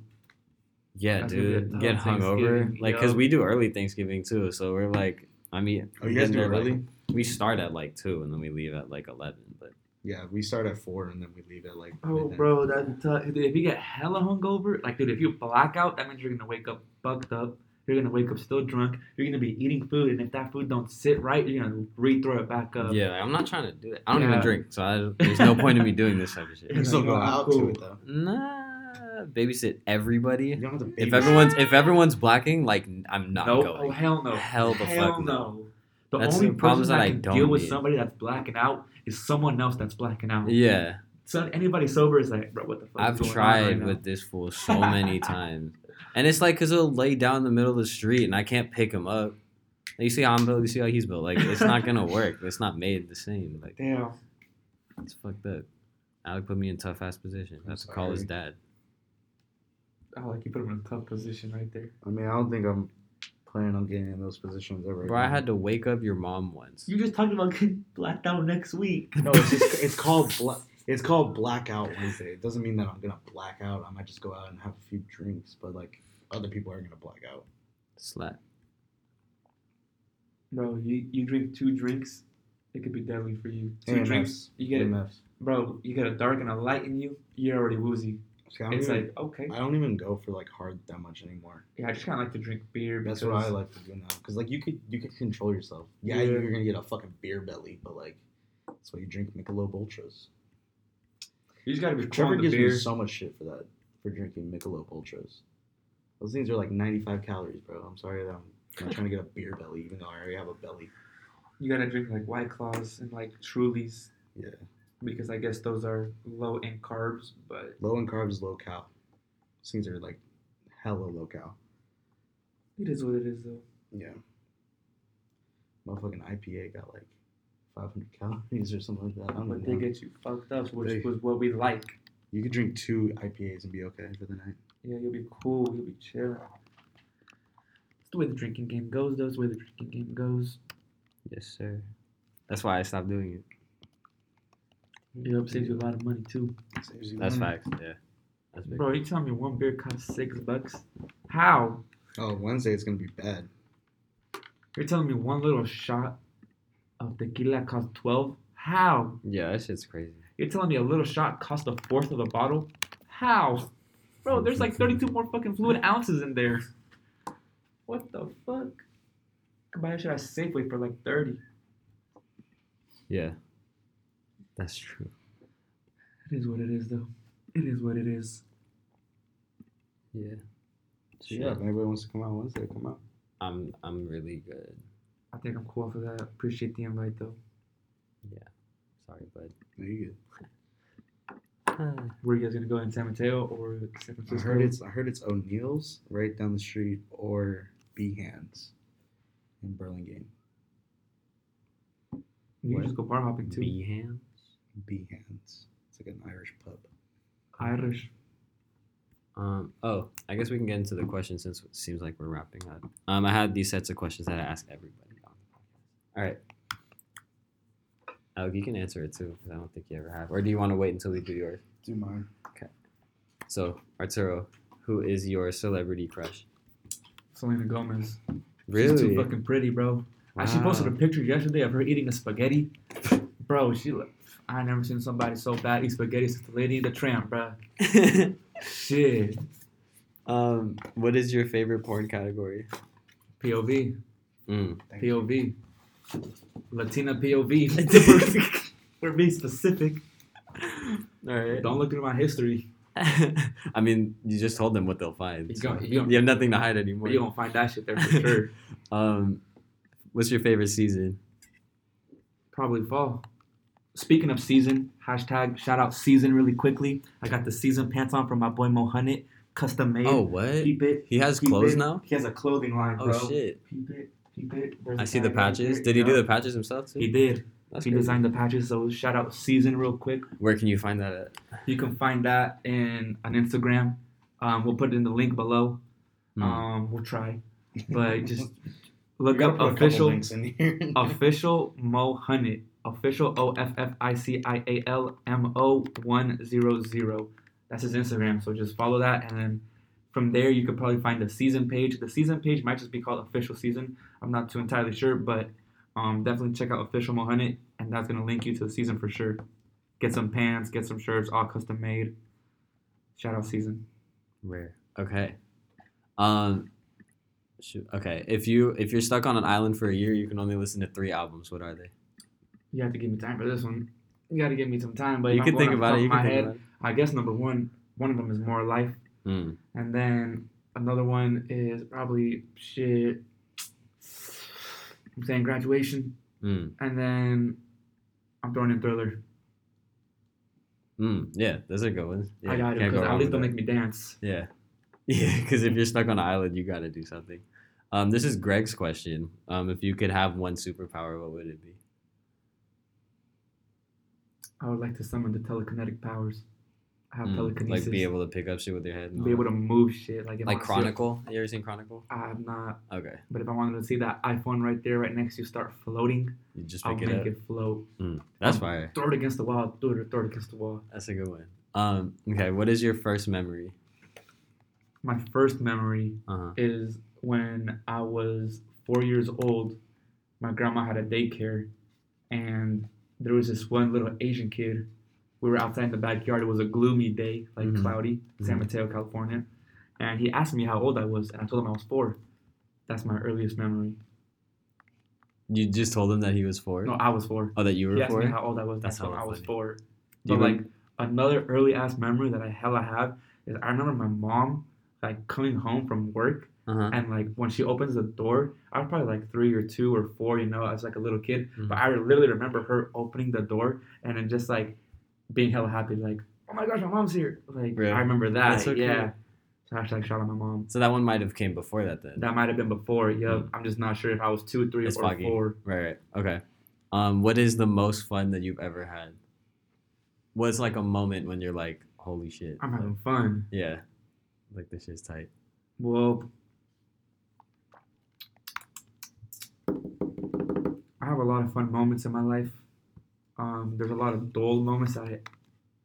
yeah, that's gonna be a dude, get hungover. Thanksgiving, Like, cause we do early Thanksgiving too. So we're like, I mean, Oh, we're you guys getting do there, like- early? we start at like two, and then we leave at like eleven. But Yeah, we start at four and then we leave at like. Oh, midnight. bro, that's tough. Dude, if you get hella hungover, like, dude, if you black out, that means you're gonna wake up fucked up. You're gonna wake up still drunk. You're gonna be eating food, and if that food don't sit right, you're gonna re-throw it back up. yeah, I'm not trying to do that. I don't even drink, so I, there's no point in me doing this type of <laughs> You shit. can still go out cool. to it though. Nah, babysit everybody. You don't have to. If everyone's if everyone's blacking, like I'm not no, going. oh hell no, Hell the fuck no. The That's only the problems person that that I can don't deal with need. somebody that's blacking out is someone else that's blacking out. Yeah, So anybody sober is like, bro, what the fuck? I've is going on tried right now? with this fool so many <laughs> times, and it's like because he'll lay down in the middle of the street and I can't pick him up. You see how I'm built. You see how he's built. Like it's not gonna work. It's not made the same. Like Damn. it's fucked up. Alec put me in tough ass position. I have to call his dad. Oh, like you put him in a tough position right there. I mean, I don't think I'm planning on getting in those positions ever. Bro, I had to wake up your mom once. You just talked about getting blacked out next week. No, it's just it's called bla- it's called blackout Wednesday. It doesn't mean that I'm gonna black out. I might just go out and have a few drinks, but like other people are gonna black out. Slap. Bro, you, you drink two drinks it could be deadly for you. Two drinks, you get it, AMFs. bro. You get a dark and a light in you, you're already woozy. See, It's even- like okay, I don't even go for like hard that much anymore. yeah. I just kind of like to drink beer. That's what I like to do now. Cause like you could you could control yourself. Yeah, Yeah. you're gonna get a fucking beer belly, but like that's why you drink Michelob Ultras. You just gotta be Trevor gives beer. me so much shit for that for drinking Michelob Ultras. Those things are like 95 calories, bro. I'm sorry that I'm, I'm trying to get a beer belly, even though I already have a belly. You gotta drink like White Claws and like Trulies Yeah, because I guess those are low in carbs, but low in carbs, low cal. Those things are like hella low cal. it is what it is though. Yeah. Motherfucking IPA got like 500 calories or something like that. I don't But know. they get you fucked up, which They- was what we like. You could drink two IPAs and be okay for the night. Yeah, you'll be cool. You'll be chill. It's the way the drinking game goes. though. It's the way the drinking game goes. Yes, sir. That's why I stopped doing it. Yep, saves you a lot of money too. Saves you That's money. facts. Yeah. That's big. Bro, you telling me one beer costs six bucks? How? Oh, Wednesday it's gonna be bad. You're telling me one little shot of tequila costs twelve? How? Yeah, that shit's crazy. You're telling me a little shot costs a fourth of a bottle? How? Bro, there's like 32 more fucking fluid ounces in there. What the fuck? Could buy that shit at Safeway for like 30. Yeah. That's true. It is what it is, though. It is what it is. Yeah. So yeah, if anybody wants to come out Wednesday, come out. I'm I'm really good. I think I'm cool for that. Appreciate the invite, though. Yeah. Sorry, bud. No, you good. <sighs> Where you guys gonna go in San Mateo or San Francisco? I Francisco? heard it's I heard it's O'Neill's right down the street or Behans in Burlingame. You What? can just go bar hopping too. B hands. Behans. It's like an Irish pub. Irish. Um. Oh, I guess we can get into the questions since it seems like we're wrapping up. Um. I had these sets of questions that I ask everybody on the podcast. All right. Alec, you can answer it too, because I don't think you ever have. Or do you want to wait until we do yours? Do mine. Okay. So, Arturo, who is your celebrity crush? Selena Gomez. Really? She's Really? too fucking pretty, bro. Uh, She posted a picture yesterday of her eating a spaghetti. Bro, she look. I never seen somebody so bad eat spaghetti since the Lady and the Tramp, bro. <laughs> Shit. um. What is your favorite porn category? POV. Mm. Thank you. POV. Latina POV. We're being specific. All right. Don't look through my history. <laughs> I mean, you just told them what they'll find. You so gon- you you have nothing to hide anymore. You gonna find that shit there for sure. <laughs> Um, what's your favorite season? Probably fall. Speaking of season, hashtag shout out season really quickly. I got the season pants on from my boy Mo Hunnit, custom made. Oh, what? Peep it. He has peep clothes it. now. He has a clothing line, Oh bro. shit! Peep it, peep it. There's I see the patches. there. Did he do the patches himself too? He did. That's he crazy. designed the patches. So shout out season real quick. Where can you find that at? You can find that in on Instagram. Um, we'll put it in the link below. Hmm. Um, we'll try, but just <laughs> look up put a couple official links in here. <laughs> official Mo Hunnit. Official O F F I C I A L M O one zero zero. That's his Instagram. So just follow that, and then from there you could probably find the season page. The season page might just be called official season. I'm not too entirely sure, but um, definitely check out official Mo Hunnit, and that's gonna link you to the season for sure. Get some pants, get some shirts, all custom made. Shout out season. Rare. Okay. Um. Shoot. Okay. If you if you're stuck on an island for a year, you can only listen to three albums. What are they? You have to give me time for this one. You got to give me some time, but you can think about it. You can head. I guess number one, one of them is More Life, Hmm. and then another one is probably shit. I'm saying Graduation, Hmm. and then I'm throwing in Thriller. Hmm. Yeah, those are good ones. Yeah, I got it because at least they'll make me dance. Yeah. <laughs> Yeah, because if you're stuck on an island, you got to do something. Um, this is Greg's question. Um, if you could have one superpower, what would it be? I would like to summon the telekinetic powers. I have Hmm, telekinesis. Like be able to pick up shit with your head. and be able to move shit like Like Chronicle. You ever seen Chronicle? I have not, Okay. but if I wanted to see that iPhone right there, right next to you, start floating, You just I'll make it up. it float. Hmm, That's Um, fire. Throw it against the wall. Throw it, throw it against the wall. That's a good one. Um, okay, what is your first memory? My first memory Uh huh. is when I was four years old. My grandma had a daycare, and there was this one little Asian kid. We were outside in the backyard. It was a gloomy day, like Mhm. cloudy, San Mhm. Mateo, California. And he asked me how old I was, and I told him I was four. That's my earliest memory. You just told him that he was four. No, I was four. Oh, that you were He asked four. me how old I was. That's how I was four. Do But like another early ass memory that I hella have is I remember my mom like coming home from work Uh-huh. and like when she opens the door, I was probably like three or two or four, you know, as like a little kid. Mhm. But I literally remember her opening the door and then just like being hella happy, like, oh my gosh, my mom's here. Like Really? I remember that. That's so yeah. cute. So hashtag shout out my mom. So that one might have came before that then. That might have been before. Yep. Mm. I'm just not sure if I was two, three, It's or foggy. four. Right, right. Okay. Um, what is the most fun that you've ever had? What's like a moment when you're like, holy shit. I'm having fun. Yeah. Like this shit's tight. Well, I have a lot of fun moments in my life. Um, there's a lot of dull moments. I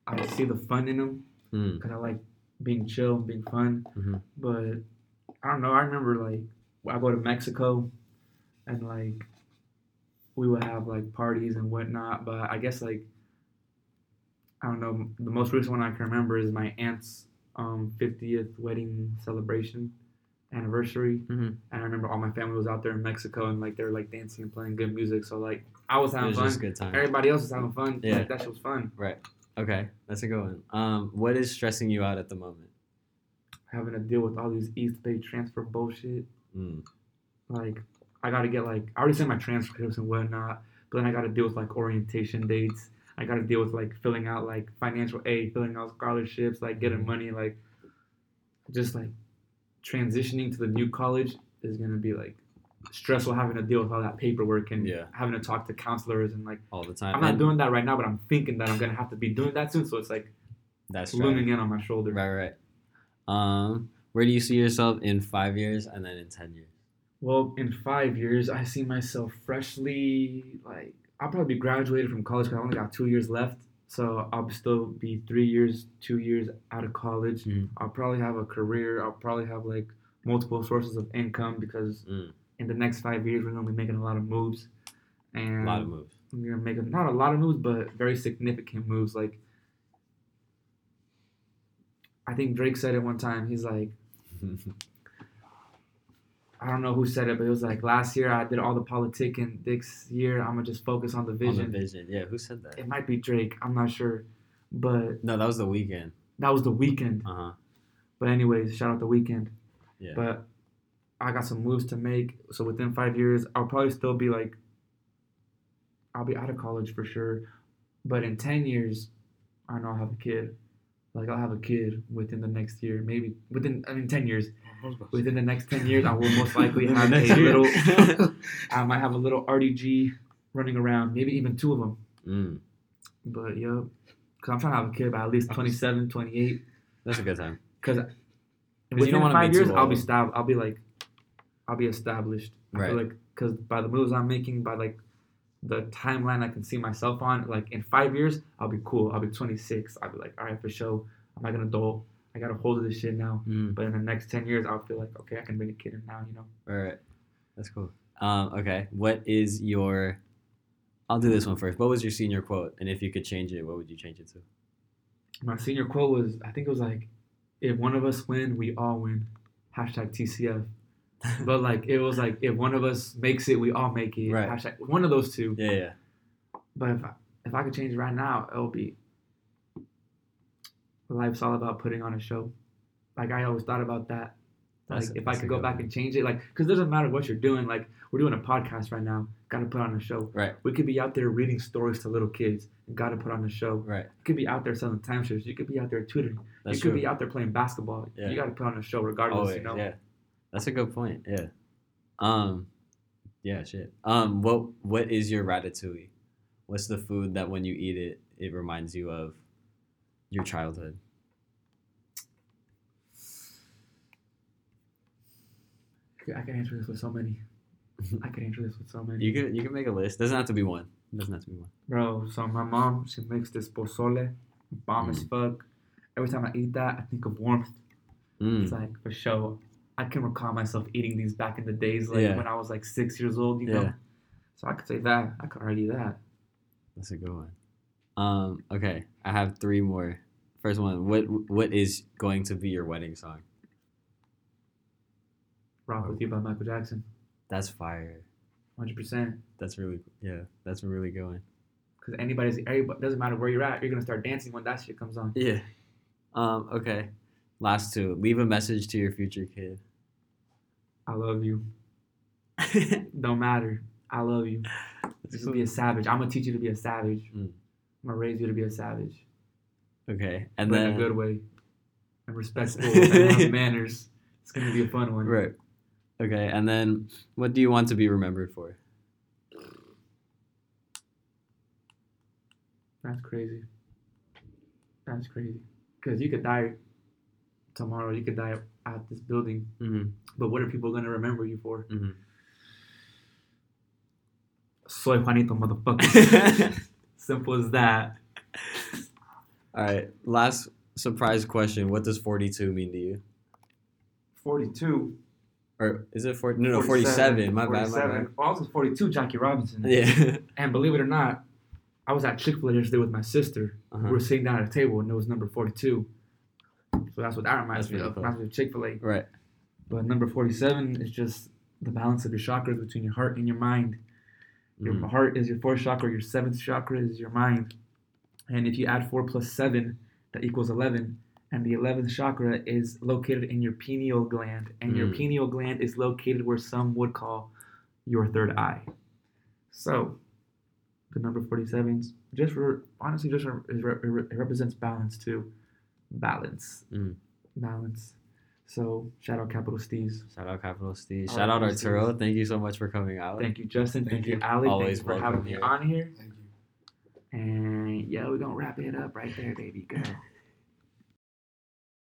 I see the fun in them Mm. because I like being chill and being fun. Mhm. But I don't know. I remember like I go to Mexico, and like we would have like parties and whatnot. But I guess like I don't know. The most recent one I can remember is my aunt's um, 50th wedding celebration anniversary, Mhm. and I remember all my family was out there in Mexico and like they were like dancing and playing good music. So like I was It having was fun. good time. Everybody else was having fun. Yeah. Like, that shit was fun. Right. Okay. That's a good one. Um, what is stressing you out at the moment? Having to deal with all these East Bay transfer bullshit. Mm. like I gotta get like I already sent my transcripts and whatnot, but then I gotta deal with like orientation dates. I gotta deal with like filling out like financial aid, filling out scholarships, like getting money, like just like transitioning to the new college is gonna be like stressful having to deal with all that paperwork and Yeah. having to talk to counselors and like All the time. I'm not And doing that right now, but I'm thinking that I'm gonna have to be doing that soon. So it's like that's looming in on my shoulder. Right, right. Um, where do you see yourself in five years and then in ten years? Well, in five years, I see myself freshly like I'll probably be graduated from college because I only got two years left. So I'll still be three years, two years out of college. Mhm. I'll probably have a career. I'll probably have like multiple sources of income because Mm. in the next five years we're gonna be making a lot of moves. And A lot of moves. we're gonna make a, not a lot of moves, but very significant moves. Like I think Drake said it one time. He's like, <laughs> I don't know who said it, but it was like last year I did all the politic, and this year I'm gonna just focus on the vision. On vision. the vision. Yeah. Who said that? It might be Drake. I'm not sure, but No, that was the Weeknd. that was the Weeknd. Uh huh. But anyways, shout out the Weeknd. Yeah. But I got some moves to make. So within five years, I'll probably still be like, I'll be out of college for sure. But in ten years, I know I'll have a kid. Like I'll have a kid within the next year, maybe within I mean ten years. Within the next ten years, I will most <laughs> likely have a year. little. <laughs> I might have a little RDG running around, maybe even two of them. Mm. But yep, because I'm trying to have a kid by at least 27, 28. That's a good time. Because you within don't wanna five be too years, I'll be old. stab. I'll be like, I'll be established. I feel Right. like because by the moves I'm making, by like the timeline I can see myself on, like in five years, I'll be cool. I'll be 26. I'll be like, all right, for sure. I'm like an adult. I got a hold of this shit now. Mm. But in the next 10 years, I'll feel like, okay, I can bring a kid in now, you know? All right. That's cool. Um, okay. What is your? I'll do this one first. What was your senior quote? And if you could change it, what would you change it to? My senior quote was, I think it was like, if one of us win, we all win. Hashtag TCF. But like, it was like, if one of us makes it, we all make it. Right. Hashtag, one of those two. yeah, yeah. But if I, if I could change it right now, it'll be life's all about putting on a show. Like I always thought about that. Like That's- if I could go back one. and change it, like because it doesn't matter what you're doing. Like we're doing a podcast right now, got to put on a show. Right. We could be out there reading stories to little kids, and got to put on a show. Right. You could be out there selling timeshares. You could be out there tutoring. That's you could true. be out there playing basketball. Yeah. You got to put on a show regardless. Always, you know. yeah. That's a good point. Yeah. Um, yeah, shit. Um, what what is your ratatouille? What's the food that when you eat it, it reminds you of your childhood? I can answer this with so many. <laughs> I can answer this with so many. You can you can make a list. Doesn't have to be one. Doesn't have to be one. Bro, so my mom, she makes this pozole, bomb as fuck. Every time I eat that, I think of warmth. It's Mm. like for sure. I can recall myself eating these back in the days, like Yeah. when I was like six years old, you know. Yeah. So I could say that. I could argue that. That's a good one. Um, okay, I have three more. First one, what what is going to be your wedding song? Rock with you by Michael Jackson. That's fire. Hundred percent. That's really yeah. That's really good one. Because anybody's everybody doesn't matter where you're at, you're gonna start dancing when that shit comes on. Yeah. Um. Okay. Last two. Leave a message to your future kid. I love you. <laughs> Don't matter. I love you. Just be a savage. I'm gonna teach you to be a savage. Mm. I'm gonna raise you to be a savage, Okay, and but then in a good way, and respectful <laughs> and have manners. It's gonna be a fun one. right. Okay, and then what do you want to be remembered for? That's crazy. That's crazy. Because you could die tomorrow. You could die at this building. Mm-hmm. But what are people gonna remember you for? Mm-hmm. Soy Juanito, motherfucker. <laughs> <laughs> Simple as that. All right. Last surprise question. What does 42 mean to you? 42. Or is it 40? No, no, 47. My bad, my bad. Well, I was 42, Jackie Robinson. Yeah. <laughs> And believe it or not, I was at Chick fil A yesterday with my sister. We Uh-huh. were sitting down at a table and it was number 42. So that's what that reminds That's me really of. cool. Reminds me of Chick fil A. Right. But number 47 is just the balance of your chakras between your heart and your mind. Your Mhm. heart is your fourth chakra, your seventh chakra is your mind. And if you add 4 plus 7, that equals 11. And the 11th chakra is located in your pineal gland. And your Mm. pineal gland is located where some would call your third eye. So, the number 47 's just re- honestly just re- it, re- it represents balance too. Balance. Mm. Balance. So, shout out Capital Steez. Shout out Capital Steez. All Shout out right, Arturo. Thank you so much for coming out. Thank you, Justin. Thank, Thank you, you. Ali. Always Thanks for welcome having me on here. Thank you. And yeah, we're gonna wrap it up right there, baby girl.